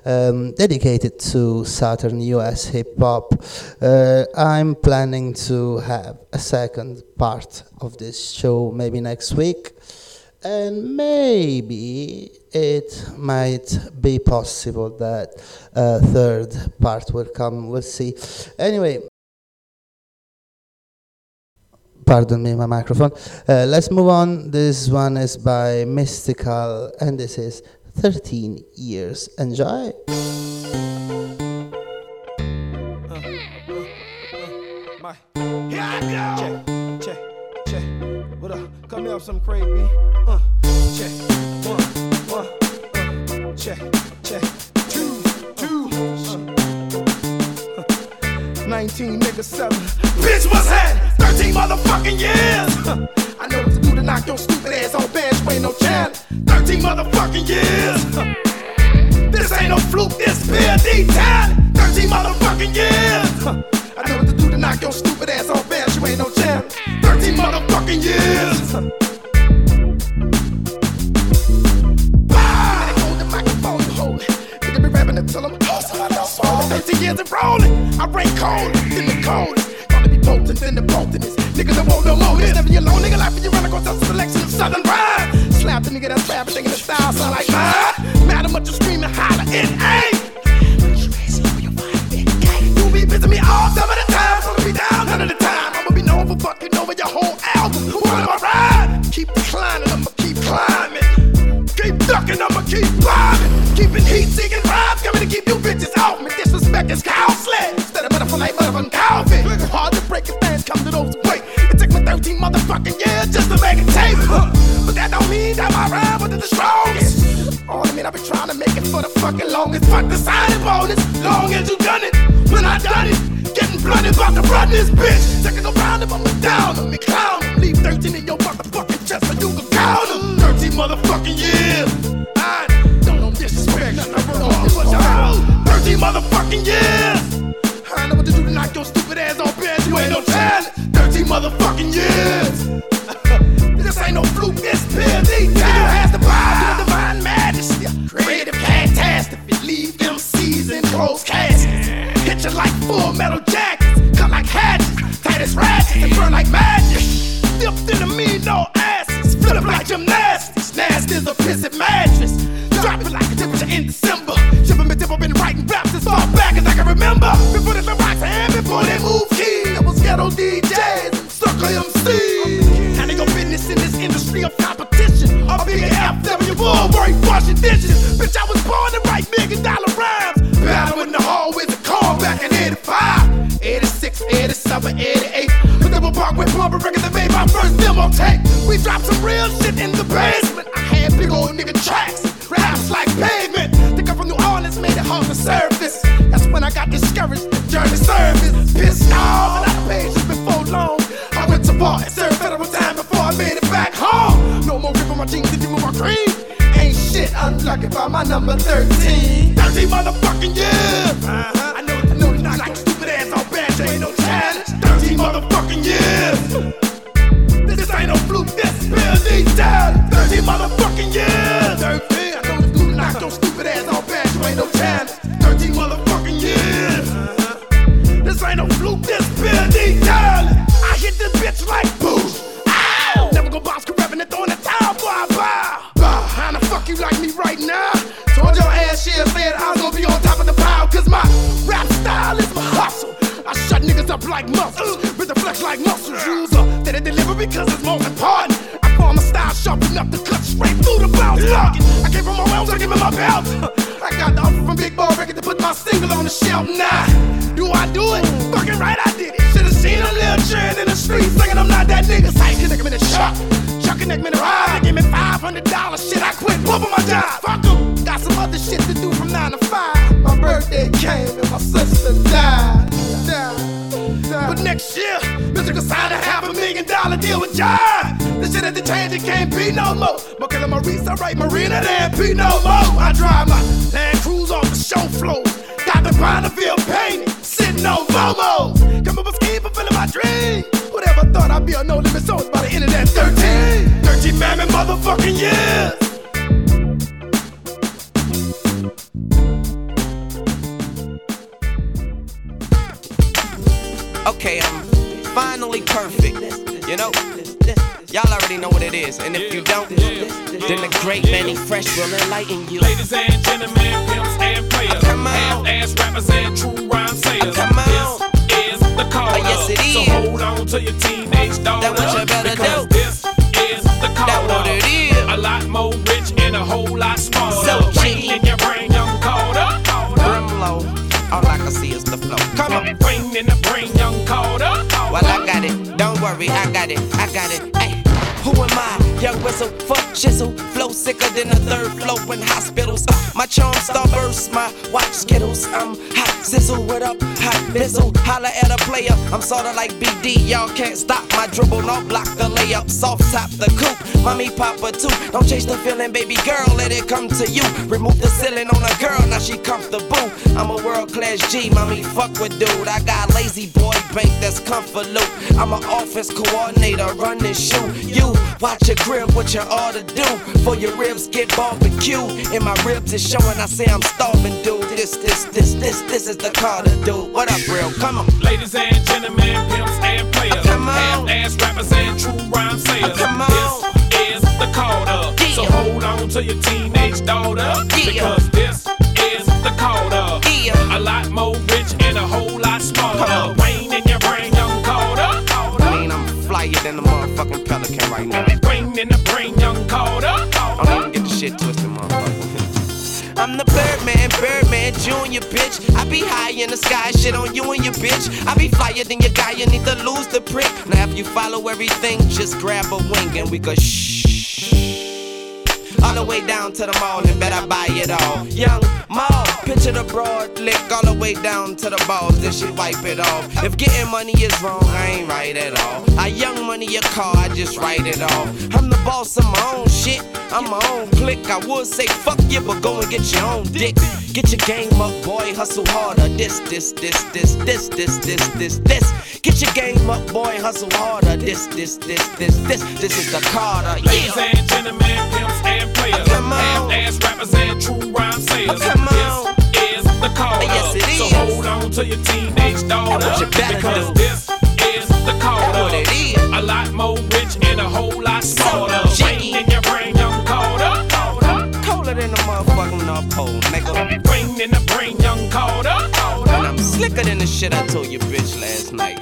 um, dedicated to Southern US hip hop. Uh, I'm planning to have a second part of this show maybe next week. And maybe it might be possible that a third part will come. We'll see. Anyway, pardon me, my microphone. Uh, let's move on. This one is by Mystikal, and this is 13 years. Enjoy. Up? Come here, some crazy. Uh, check, one, one, uh, check, check, two, two. Uh, 19 niggas seven. Bitch, what's happening? 13 motherfucking years. I know what to do to knock your stupid ass on bench, ain't no challenge. 13 motherfucking years. This ain't no fluke, this PLD talent. 13 motherfucking years. I know what to do to knock your stupid ass on bench, you ain't no challenge. 13 motherfucking years. You until I'm awesome, I know so. 13 years and rolling. I rank cold in the coldest. Gonna be potent in the potentest. Niggas don't want no more. This never alone, nigga. Life when you run across a selection of southern rhyme. Slap the nigga that's rapping, thinking the style sound like mine. Matter much you screaming, holler, and aim. You be busy me all some of the time, so be down none of the time. I'ma be known for fucking over your whole album. What am I ride? Keep climbing, I'ma keep climbing. Keep ducking, I'ma keep climbing. Keeping heat, seeking rhymes, coming to keep you bitches this bitch. Taking around if I'm down let me, clown my birthday came and my sister died. But next year, Mr. signed a half a million dollar deal with John. This shit that the change, it can't be no more. McKellar Maurice, I write Marina, there ain't be no more. I drive my Land Cruise off the show floor. Got the Bonneville painted, sitting on FOMO. Come up with scheme, fulfilling my dream. Whatever thought I'd be on no limit, so by the end of that 13. 13 famine motherfucking years. Okay, I'm finally perfect. You know, y'all already know what it is, and if you don't, then the great Mannie Fresh will enlighten you. Ladies and gentlemen, pimps and players, half-ass rappers and true rhyme sayers. Come on. This is the call. Oh, yes, it So hold on to your teenage daughter. That what you better do. This is the call. That what it is. A lot more rich and a whole lot smaller. So cheap. in your brain, can see is the flow. Come on. Rain in the brain, young Carter. Well, I got it. Don't worry, I got it. I got it. Young whistle, fuck chisel. Flow sicker than a third flow in hospitals. Uh, my charm star burst, my watch skittles. I'm hot sizzle, what up? Hot missile. Holla at a player. I'm sorta like BD. Y'all can't stop my dribble, no block the layup. Soft top the coupe. Mommy papa too. Don't chase the feeling, baby girl. Let it come to you. Remove the ceiling on a girl, now she comfortable. I'm a world class G, mommy fuck with dude. I got lazy boy bank that's comfort loop. I'm an offense coordinator, run and shoot. You watch your crib, what you ought to do. For your ribs get barbecue. And my ribs is showing, I say I'm starving, dude. This, this, this, this, this is the Carter dude. What up, real? Come on. Ladies and gentlemen, pimps and players, Come on. half-ass rappers and true rhyme sayers. Come on. This is the call up. So hold on to your teenage daughter, because this is the call up. A lot more rich and a whole lot smaller. Rain in I'm than the motherfucking pelican right now. Rain in the brain, young Carter. Don't even get the shit twisted, motherfucker. I'm the Birdman, Birdman Junior, bitch. I be high in the sky, shit on you and your bitch. I be flyer than your guy, you need to lose the prick. Now, if you follow everything, just grab a wing and we go shh. All the way down to the mall and bet I buy it all. Young mall, picture the broad lick all the way down to the balls, then she wipe it off. If getting money is wrong, I ain't right at all. I young money your car, I just write it off. I'm the boss of my own shit, I'm my own click. I would say fuck you, but go and get your own dick. Get your game up, boy, hustle harder. This, this, this, this, this, this, this, this, this. Get your game up, boy, hustle harder. This, this, this, this, this, this is the Carter. Ladies and gentlemen, pimps and players, oh, Come on. half-ass rappers and true rhyme oh, sayers. Come on. This is the call oh, Yes, up. So hold on to your teenage daughter, you because do. this is the call up. what it is. A lot more rich and a whole lot smaller. So Rain in your brain, young Carter. Colder than the motherfucking North Pole, nigga. Rain in the brain, young Carter. And I'm slicker than the shit I told you, bitch, last night.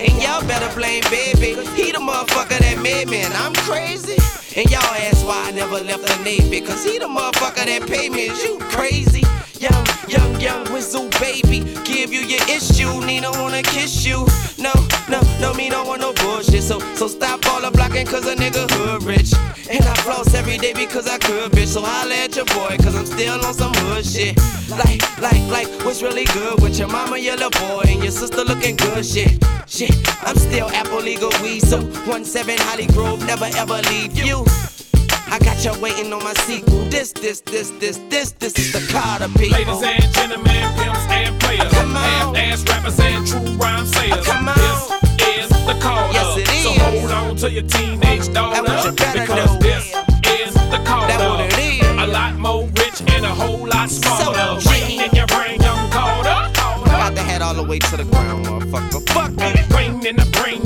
And y'all better blame baby. He the motherfucker that made me, and I'm crazy. And y'all ask why I never left the Navy. Cause he the motherfucker that paid me. Is you crazy? Young, young, young whistle baby. Give you your issue. Nina wanna kiss you. No, no, no, me don't want no bullshit. So, so stop all the blocking cause a nigga hood rich. And I floss every day because I could, bitch. So holla at your boy cause I'm still on some hood shit. Like, like, like, what's really good with your mama, your little boy, and your sister looking good shit. Shit, I'm still Apple legal weed. So 1-7 Hollygrove, never ever leave you. I got y'all waiting on my sequel. This, this, this, this, this, this is the Carter people. Ladies and gentlemen, pimps and players, Come on. half-ass rappers and true rhyme sayers. Come on. This is the call Yes, it So hold on to your teenage daughter, you because do. this is the call That what it is. A lot more rich and a whole lot smaller. So Rain in your brain, young Carter. About to head all the way to the ground, motherfucker. Fuck you. Rain in the brain, Carter.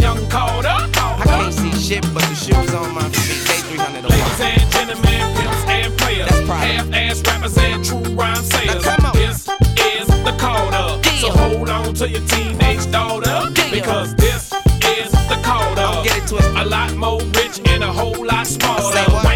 Can't see shit but the shoes on my feet. They 300 a Ladies and gentlemen, pimps and players, half-ass rappers and true rhyme sayers. Now come on. This is the call up. So hold on to your teenage daughter, Deal. because this is the call up. Get it twisted. A lot more rich and a whole lot smaller.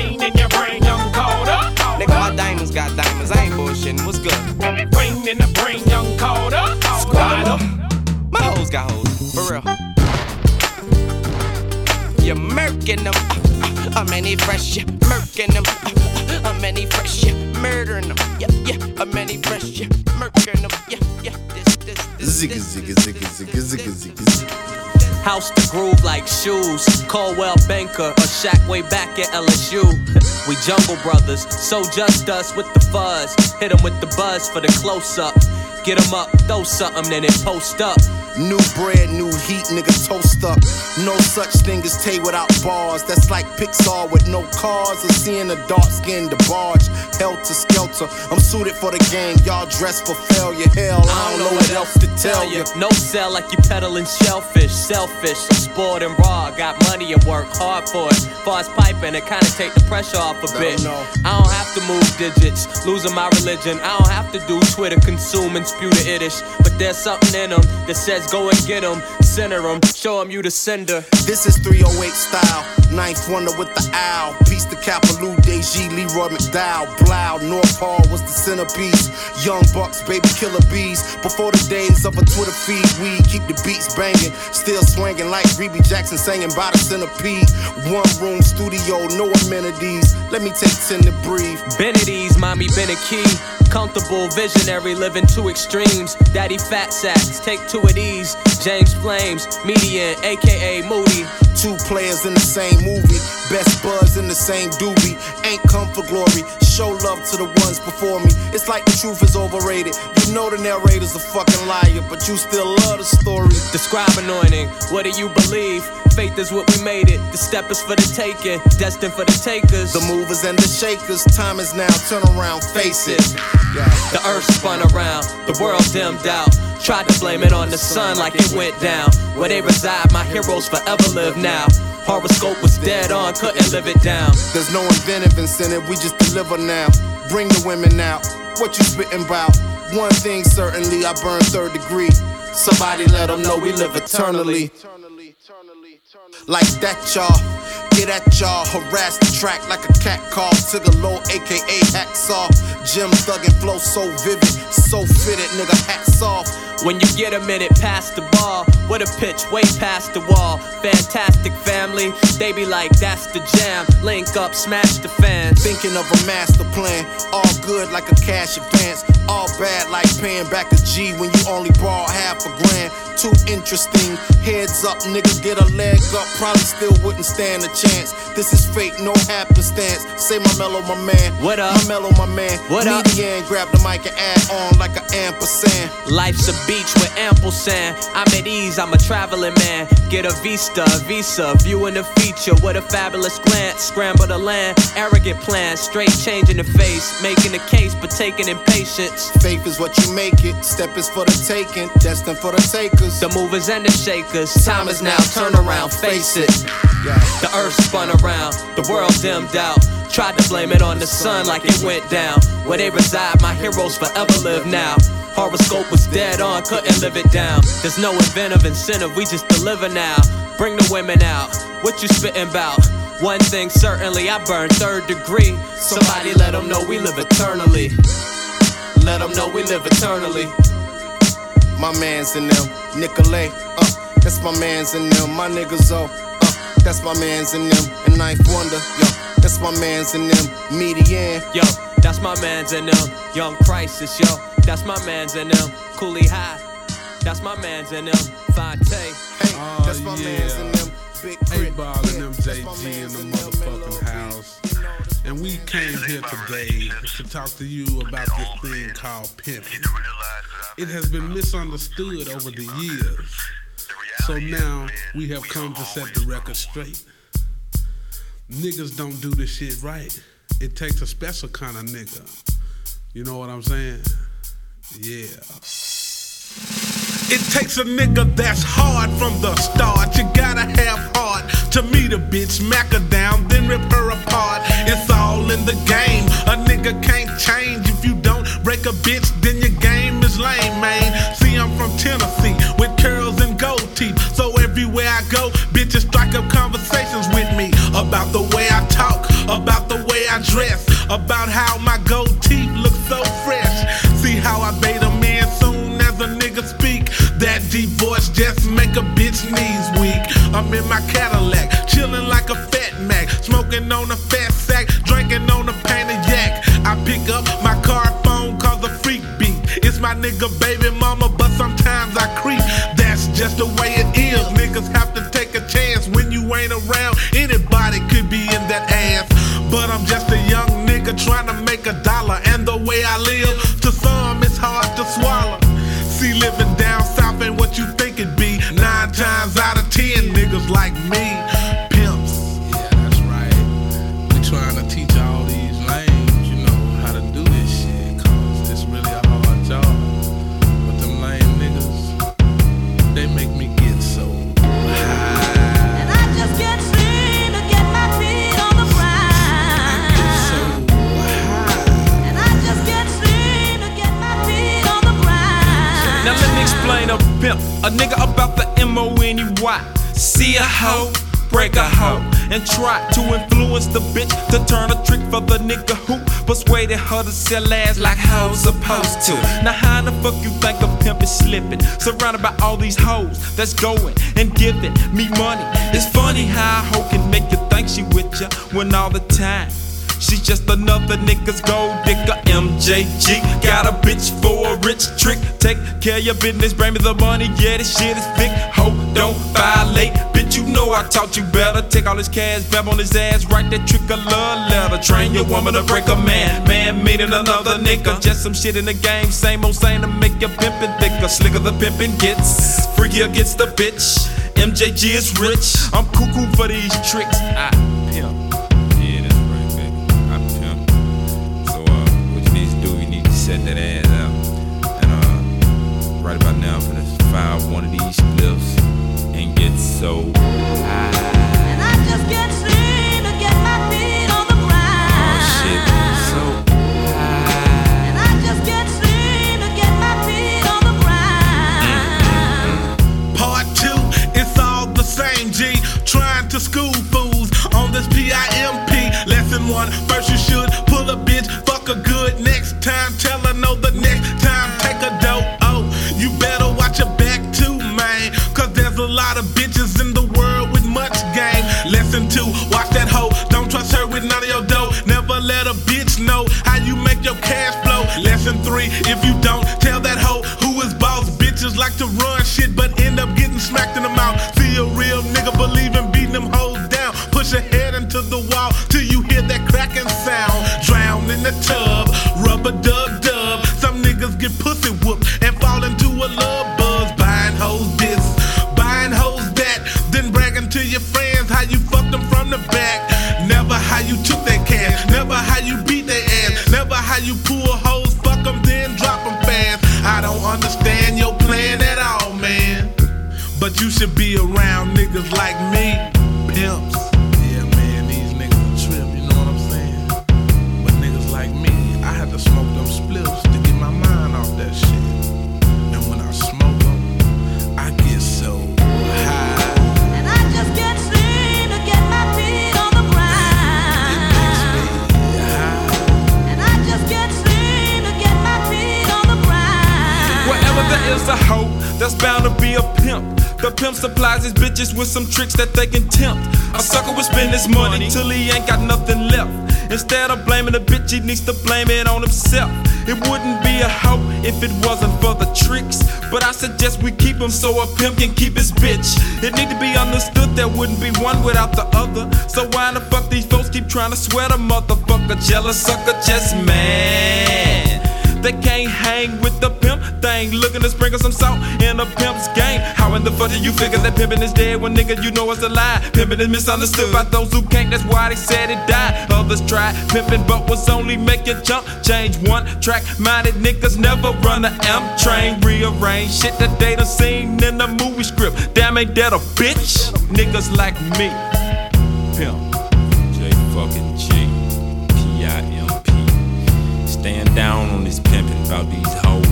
You're murking them. Uh, uh, I'm any fresh, yeah. Murking them. Uh, uh, I'm any fresh, yeah. Murdering them. Yeah, yeah. I'm any fresh, yeah. Murking them. Yeah, yeah. This, this, this. Zigga, zigga, zigga, zigga, zigga, zigga, zigga. House to groove like shoes. Coldwell Banker or Shaq way back at LSU. We jungle brothers, so just us with the fuzz. Hit 'em with the buzz for the close up. Get 'em up, throw something, then it post up. New bread, new heat, nigga toast up. No such thing as Tay without bars. That's like Pixar with no cars or seeing a dark skinned barge. Helter skelter. I'm suited for the game. Y'all dressed for failure. Hell, I don't know what else to tell you. No sell like you peddling shellfish, selfish. I'm spoiled and raw, got money and work hard for it. Far as piping, it kinda take the pressure off a bit. I don't have to move digits, losing my religion. I don't have to do Twitter, consume the Yiddish. But there's something in them that says go and get them, center them, show them you the sender. This is 308 style. Ninth wonder with the owl. Peace to Kapaloo, Deji, Leroy McDowell. Blau, North Hall was the centerpiece. Young Bucks, baby killer bees. Before the days of a Twitter feed, we keep the beats banging. Still swinging like Rebbie Jackson singing by the centipede. One room studio, no amenities. Let me take 10 to breathe. Benedict's, mommy been a key. Comfortable, visionary, living two extremes. Daddy fat sacks, take two of these. James Flames, median, aka Moody. Two players in the same movie. Best buzz in the same doobie. Ain't come for glory. Show love to the ones before me. It's like the truth is overrated. You know the narrator's a fucking liar, but you still love the story. Describe anointing. What do you believe? Faith is what we made it. The step is for the taking, destined for the takers. The movers and the shakers. Time is now. Turn around, face it. The earth spun around, the world dimmed out. Tried to blame it on the sun like it went down. Where they reside, my heroes forever live now. Horoscope was dead on, couldn't live it down. There's no inventive incentive, we just deliver now. Bring the women out. What you spitting about? One thing certainly, I burn third degree. Somebody let them know we live eternally. Like that, y'all. Get at y'all, harass the track like a cat call. Tigger aka Hacksaw. Jim thuggin' flow so vivid, so fitted, nigga, hats off. When you get a minute past the ball, what a pitch, way past the wall. Fantastic family, they be like, that's the jam. Link up, smash the fans. Thinking of a master plan, all good like a cash advance, all bad like paying back a G when you only borrow half a grand. Too interesting, heads up, nigga, get a leg up, probably still wouldn't stand a chance. This is fake, no happenstance. Say my mellow, my man. What up? My mellow, my man. What up? Median, grab the mic and add on like an ampersand. Life's a beach with ample sand. I'm at ease, I'm a traveling man. Get a vista, visa, viewing the feature with a fabulous glance. Scramble the land, arrogant plan, straight changing the face. Making the case, but taking impatience. Faith is what you make it, step is for the taking, destined for the takers. The movers and the shakers. Time is now, turn around, face it. The earth spun around, the world dimmed out. Tried to blame it on the sun like it went down. Where they reside, my heroes forever live now. Horoscope was dead on, couldn't live it down. There's no inventive incentive, we just deliver now. Bring the women out, what you spitting about? One thing certainly, I burn third degree. Somebody let them know we live eternally. Let them know we live eternally. My man's in them, Nicolay, uh, that's my man's in them. My niggas, oh, that's my man's in them. And Ninth Wonder, yo, that's my man's in them. Median, yo, that's my man's in them. Young Crisis, yo, that's my man's in them. Cooley High, that's my man's in them. Phonte, hey, oh, that's my man's in them. Big Crit. Eight ball and them JG in the motherfucking house. And we came here today to talk to you about this thing called pimping. It has been misunderstood over the years. So now we have come to set the record straight. Niggas don't do this shit right. It takes a special kind of nigga. You know what I'm saying? Yeah. It takes a nigga that's hard from the start. You gotta have heart to meet a bitch, smack her down, then rip her apart. It's all in the game. A nigga can't change if you don't break a bitch, then your game is lame, man. See, I'm from Tennessee with curls and gold teeth. So everywhere I go, bitches strike up conversations with me about the way I talk, about the way I dress, about how my gold teeth look so fresh. See how I bait a man soon as a nigga speak. That deep voice just make a bitch knees weak. I'm in my Cadillac, chilling like a fat Mac, smoking on a fat sack, drinking on a painted yak. I pick up my car phone, cause a freak beat. It's my nigga baby mama, just the way it is. Niggas have to take a chance when you ain't around. Anybody could be in that ass. But I'm just a young nigga trying to make a dollar. And the way I live, to some, it's hard to swallow. See, living down south ain't what you think it'd be. Nine times out of ten, niggas like me. A nigga about the M-O-N-E-Y. See a hoe, break a hoe, and try to influence the bitch to turn a trick for the nigga who persuaded her to sell ass like hoes supposed to. Now how the fuck you think a pimp is slipping? Surrounded by all these hoes that's going and giving me money. It's funny how a hoe can make you think she with ya when all the time. She's just another nigga's gold digger. MJG got a bitch for a rich trick. Take care of your business, bring me the money. Yeah, this shit is thick. Ho, don't violate. Bitch, you know I taught you better. Take all his cash, bab on his ass, write that trick a love letter. Train your woman to break a man. Man meaning another nigga. Just some shit in the game, same old same to make your pimpin' thicker. Slicker the pimpin' gets, freakier gets the bitch. MJG is rich. I'm cuckoo for these tricks. I do, you need to set that ass out. And, uh, right about now, I'm gonna fire one of these spliffs and get so high. And I just can't seem to get my feet on the ground. Oh, shit. So And I just can't seem to get my feet on the ground. Part two, it's all the same, G. Trying to school fools on this PIMP. Lesson one, first you should pull a bitch, fuck a good. To run bitches with some tricks that they can tempt. A sucker will spend his money till he ain't got nothing left. Instead of blaming the bitch, he needs to blame it on himself. It wouldn't be a hoe if it wasn't for the tricks. But I suggest we keep him so a pimp can keep his bitch. It need to be understood there wouldn't be one without the other. So why the fuck these folks keep trying to sweat a motherfucker? Jealous sucker, just man. They can't hang with the pimp thing. Looking to sprinkle some salt in a pimp's game. How in the fuck do you figure that pimping is dead when nigga you know it's a lie? Pimping is misunderstood by those who can't, that's why they said it died. Others tried pimping, but was only making jump change. One track minded niggas never run the M train. Rearrange shit that they done seen in the movie script. Damn, ain't that a bitch? Niggas like me. Pimp. This pimping about these hoes.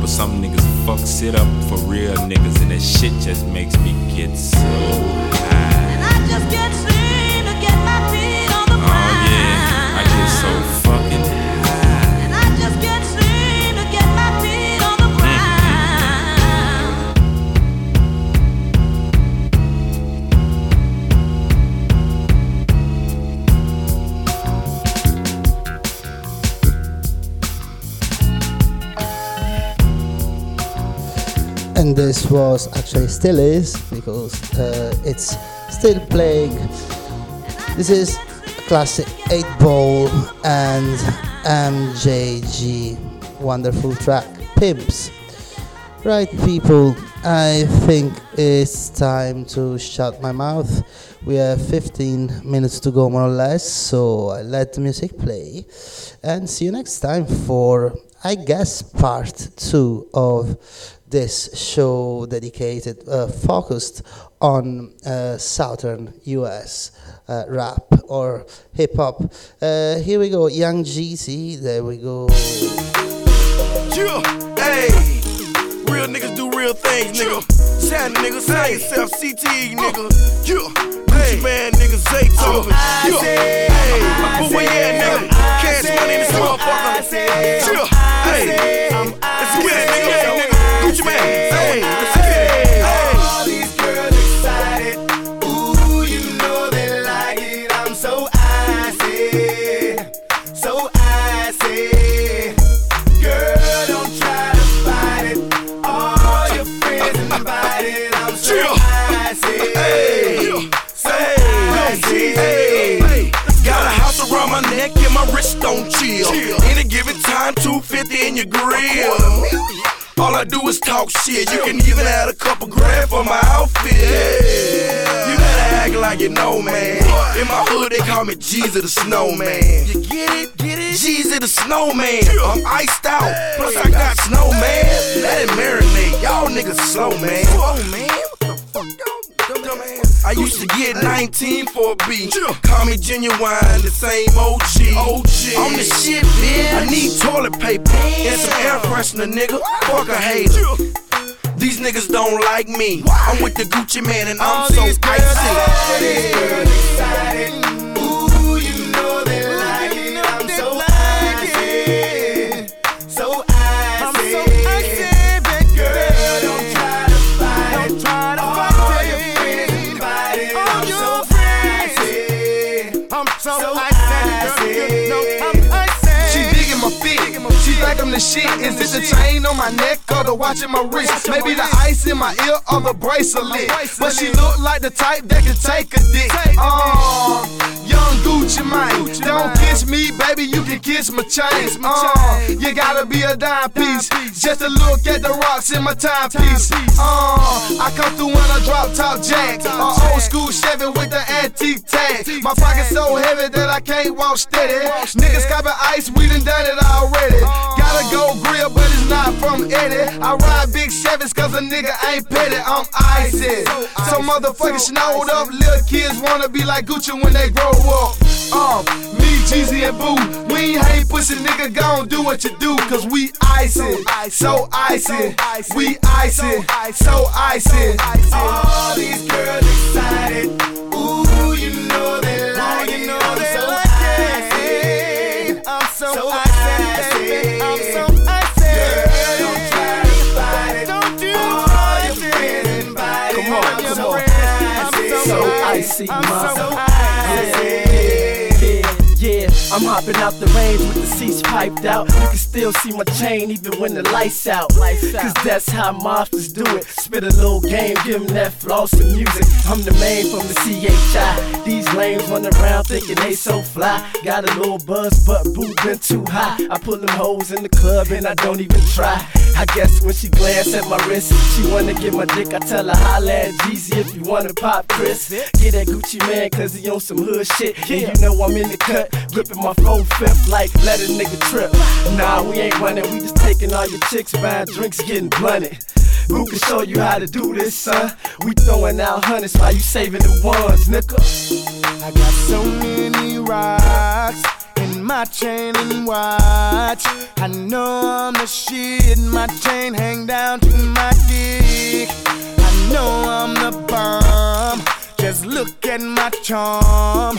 But some niggas fuck sit up for real niggas and that shit just makes me get so high. And I just can't seem to get my feet on the ground. Oh yeah, I get so fucking high. And this was actually still is because uh, it's still playing. This is a classic 8 Ball and MJG wonderful track Pimps. Right, people, I think it's time to shut my mouth. We have 15 minutes to go, more or less, so I let the music play. And see you next time for, I guess, part two of this show dedicated, uh, focused on uh, southern US uh, rap or hip hop. Uh, here we go, Young Jeezy, there we go. Yeah, hey. Real niggas do real things, nigga. Sound nigga, say yourself, CTE, nigga. Yeah, Gucci Mane, nigga, Zaytoven. Yeah, hey, but where you at, nigga? Cash money in this motherfucker. Yeah, hey, let's get it, nigga. Gucci Mane, hey, let's get it. All these girls excited. Ooh, you know they like it. I'm so icy, so icy. Girl, don't try to fight it. All your friends invited. I'm so icy, so icy. Hey, got a house around my neck and my wrist don't chill. Any given time, 250 in your grill. I do is talk shit. You can even add a couple grand for my outfit. You better act like you know, man. In my hood, they call me Jeezy the Snowman. You get it? Get it? Jeezy the Snowman. I'm iced out. Plus, I got snowman. Let it marinate. Y'all niggas slow, man. Slow, man. What the fuck, y'all? dumbass? I used to get 19 for a beat. Call me genuine, the same OG. OG. I'm the shit, bitch. I need toilet paper and some air freshener, nigga. Fuck a hater. These niggas don't like me. I'm with the Gucci Mane and I'm so icy. The shit. Is it the chain on my neck or the watch in my wrist? Maybe the ice in my ear or the bracelet. But she look like the type that can take a dick. Oh, young Gucci Mane. Don't kiss me, baby. You can kiss my chain. Oh, you gotta be a dime piece just to look at the rocks in my timepiece. Oh, I come through in a drop top jack, a old school Chevy with the antique tag. My pocket so heavy that I can't walk steady. Niggas copping ice, we done done it already. Gotta go grill, but it's not from Eddie. I ride big Chevys cause a nigga ain't petty, I'm icy. So motherfucking snowed up, little kids wanna be like Gucci when they grow up. Um, me, Jeezy, and Boo, we ain't hate pussy, nigga, gon' do what you do, cause we icy. So icy, we icy, so icy. All these girls excited. Ooh, you know they like it. I'm so icy, so icy. I'm so icy. Girl, don't try to fight it. Don't do All your friends invited. Come on, I'm come so on. So icy, I'm so icy. I'm hopping out the range with the seats piped out. You can still see my chain even when the lights out. Cause that's how mobsters do it. Spit a little game, give give 'em that floss and music. I'm the main from the CHI. These lames run around thinking they so fly. Got a little buzz, but boo been too high. I pull them hoes in the club and I don't even try. I guess when she glance at my wrist, she wanna get my dick. I tell her holla at Jeezy if you wanna pop Chris. Get that Gucci Mane cause he on some hood shit. And you know I'm in the cut, gripping my full fifth like let a nigga trip. Nah, we ain't running, we just taking all your chicks, buying drinks, getting blunted. Who can show you how to do this, son? We throwing out hundreds while you saving the ones, nigga. I got so many rocks in my chain and watch. I know I'm the shit. My chain hang down to my dick. I know I'm the bomb. Just look at my charm.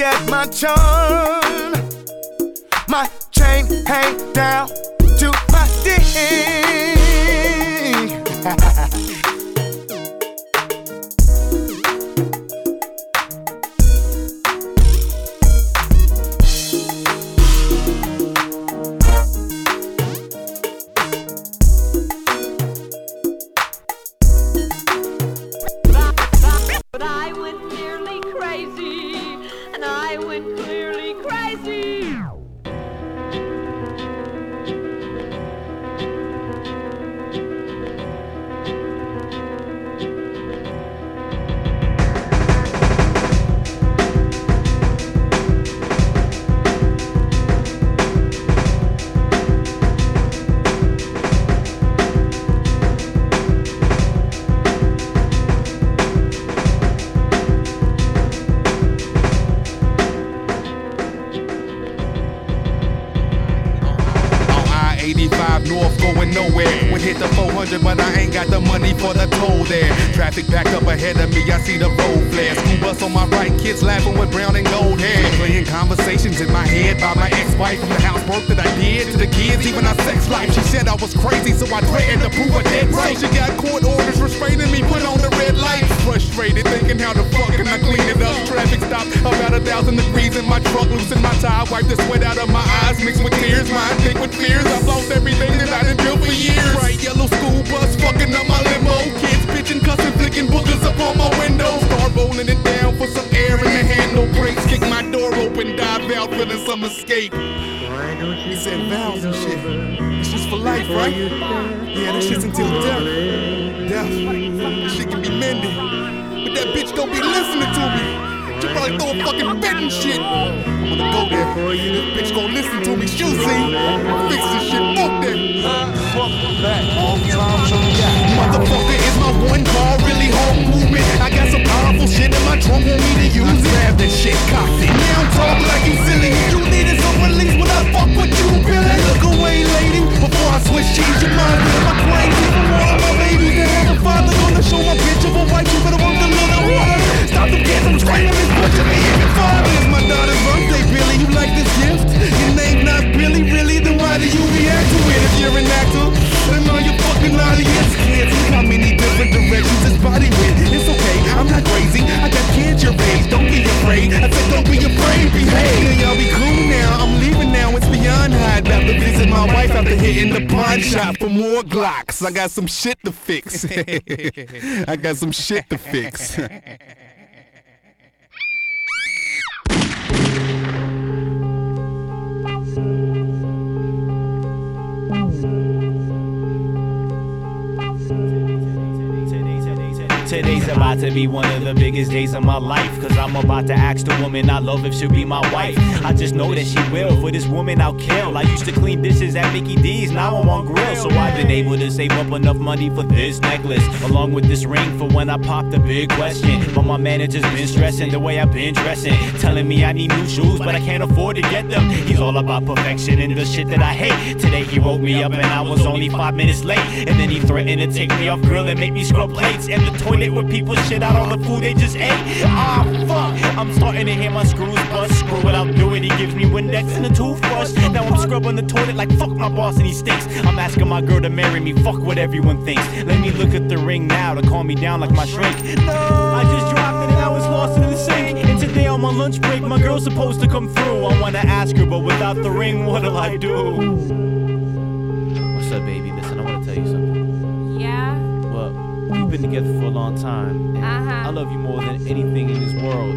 At my charm. My chain hang down to my dick. the 400, but I ain't got the money for the toll there. Traffic backed up ahead of me, I see the road flare. School bus on my right, kids laughing with brown and gold hair. Playing conversations in my head by my ex-wife from the housework that I did to the kids, even our sex life. She said I was crazy, so I threatened to prove her dead right. She got court orders restraining me, put on the red light. Frustrated, thinking how the fuck can I clean it up? Traffic stop about a thousand degrees in my truck, loosen my tie, wipe the sweat out of my eyes, mixed with tears. Mind thick with fears. I've lost everything that I done built for years. Bright yellow school bus fucking up my limo. Kids bitching, cussing, flicking boogers up on my window. Start rolling it down for some air in the handle. Brakes kick my door open, dive out, feeling some escape. He said vows and shit. It's just for life, right? Yeah, that shit's until death. Death. This shit can be mended. But that bitch don't be listening to me. She probably throw a fucking fit and shit. I'm gonna go there. For you. This bitch gon' listen to me. She'll see. Fix this shit. Fuck that. Motherfucker is my one call, really home movement. I got some powerful shit in my trunk, want me to use it. Grab that shit, cocked it. Now talk like you silly. You needed some release when I fuck with you, Billy. Look away, lady, before I switch cheese. Your mind with my brain. Even more of my babies that have a father gonna show my bitch of a white. You better work a little harder. Stop them kids from screaming bitch at me. Even father is my daughter's birthday, Billy. You like this gift? Your name not Billy, really? Do you react to it if you're an actor? And all your fucking come many different directions this body went. It's okay, I'm not crazy. I got kids your age. Don't be afraid. I said don't be afraid. Behave. Y'all be cool now. I'm leaving now. It's beyond high. About to visit my wife after hitting the pawn shop for more Glocks. I got some shit to fix. I got some shit to fix. Today's about to be one of the biggest days of my life. Cause I'm about to ask the woman I love if she'll be my wife. I just know that she will. For this woman, I'll kill. I used to clean dishes at Mickey D's, now I'm on grill. So I've been able to save up enough money for this necklace. Along with this ring for when I pop the big question. But my manager's been stressing the way I've been dressing. Telling me I need new shoes, but I can't afford to get them. He's all about perfection and the shit that I hate. Today he woke me up and I was only five minutes late. And then he threatened to take me off grill and make me scrub plates. And the toilet where people shit out on the food they just ate. Ah, fuck. I'm starting to hear my screws bust. Screw what I'm doing, he gives me Windex and a toothbrush. Now I'm scrubbing the toilet like fuck my boss and he stinks. I'm asking my girl to marry me, fuck what everyone thinks. Let me look at the ring now to calm me down like my shrink. No, I just dropped it and I was lost in the sink. And today on my lunch break, my girl's supposed to come through. I wanna ask her, but without the ring, what'll I do? What's up, baby? We've been together for a long time. Uh-huh. I love you more than anything in this world.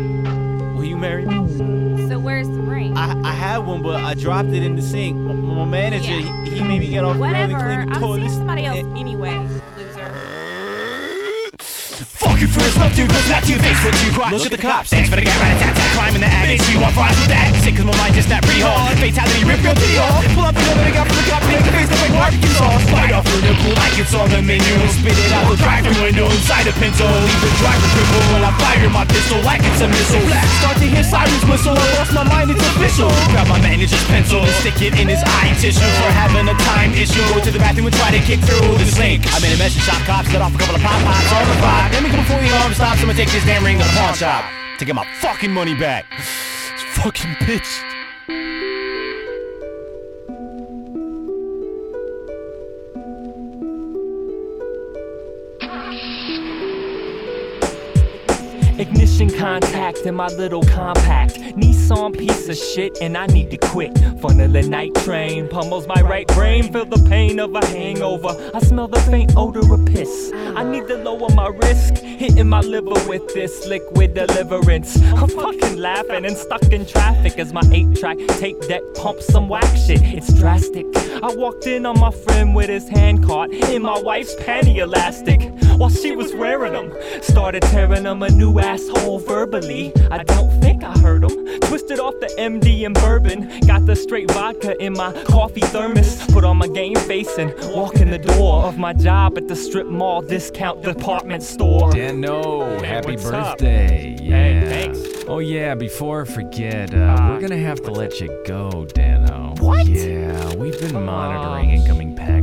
Will you marry me? So where's the ring? I, I had one, but I dropped it in the sink. My, my manager, Yeah. he, he made me get off Whatever. clean the I'm toilet. seeing somebody else anyway, loser. You first, love you, cause not you face what you cry. Look at the cops, thanks for the guy right attack, climb in the attic. You want fries with that? Sick cause my mind just pretty hard. Fatality, rip your titty off. Pull up the that I got from the cop, make your face look like barbecue sauce. Slide off through the pool like it's on the menu. Spit it out the drive-thru window inside a pencil. Leave the driver crippled when I fire my pistol like it's a missile. Start to hear sirens whistle, I lost my mind, it's official. Grab my manager's pencil and stick it in his eye tissue for having a time issue. Go to the bathroom and try to kick through the sink. I'm in a message shop, cops let off a couple of pop pops on the vibe. Let me go before the alarm stops. I'm gonna take this damn ring to the pawn shop to get my fucking money back. This fucking bitch. Ignition contact in my little compact. Nissan piece of shit, and I need to quit. Funnel a night train pummels my right brain. Feel the pain of a hangover. I smell the faint odor of piss. I need to lower my risk. Hitting my liver with this liquid deliverance. I'm fucking laughing and stuck in traffic as my eight track tape deck pumps some whack shit. It's drastic. I walked in on my friend with his hand caught in my wife's panty elastic while she was wearing them. Started tearing them a new asshole verbally. I don't think I heard him. Twisted off the MD and bourbon. Got the straight vodka in my coffee thermos. Put on my game face and walk in the door of my job at the strip mall discount department store. Dano, happy what's up? birthday. Yeah. Hey, thanks. Oh, yeah, before I forget, uh, we're gonna have to let you go, Dano. What? Yeah, we've been monitoring incoming packages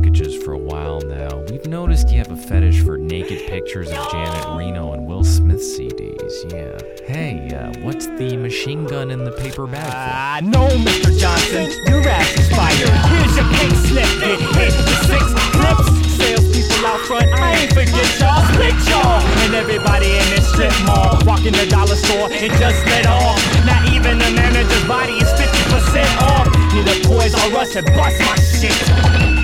for a while now. We've noticed you have a fetish for naked pictures of Janet Reno and Will Smith CDs. Yeah. Hey, uh, what's the machine gun in the paper bag? Ah, no, Mr. Johnson, your ass is fired. Here's your pink slip, get hit with six clips. Salespeople out front, I ain't forget y'all. Split y'all, and everybody in this strip mall, walking the dollar store, it just lit off. Not even the manager's body is 50% off. Need a Toys R Us and bust my shit.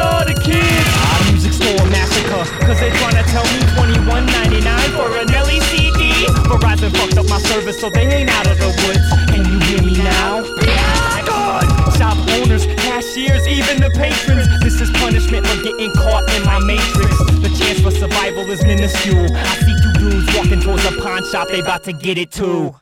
Love the kids. Ah, music store massacre, cause they tryna tell me 21.99 for an Nelly CD. Verizon fucked up my service, so they ain't out of the woods. Can you hear me now? God! Shop owners, cashiers, even the patrons. This is punishment for getting caught in my matrix. The chance for survival is minuscule. I see two dudes walking towards a pawn shop, they about to get it too.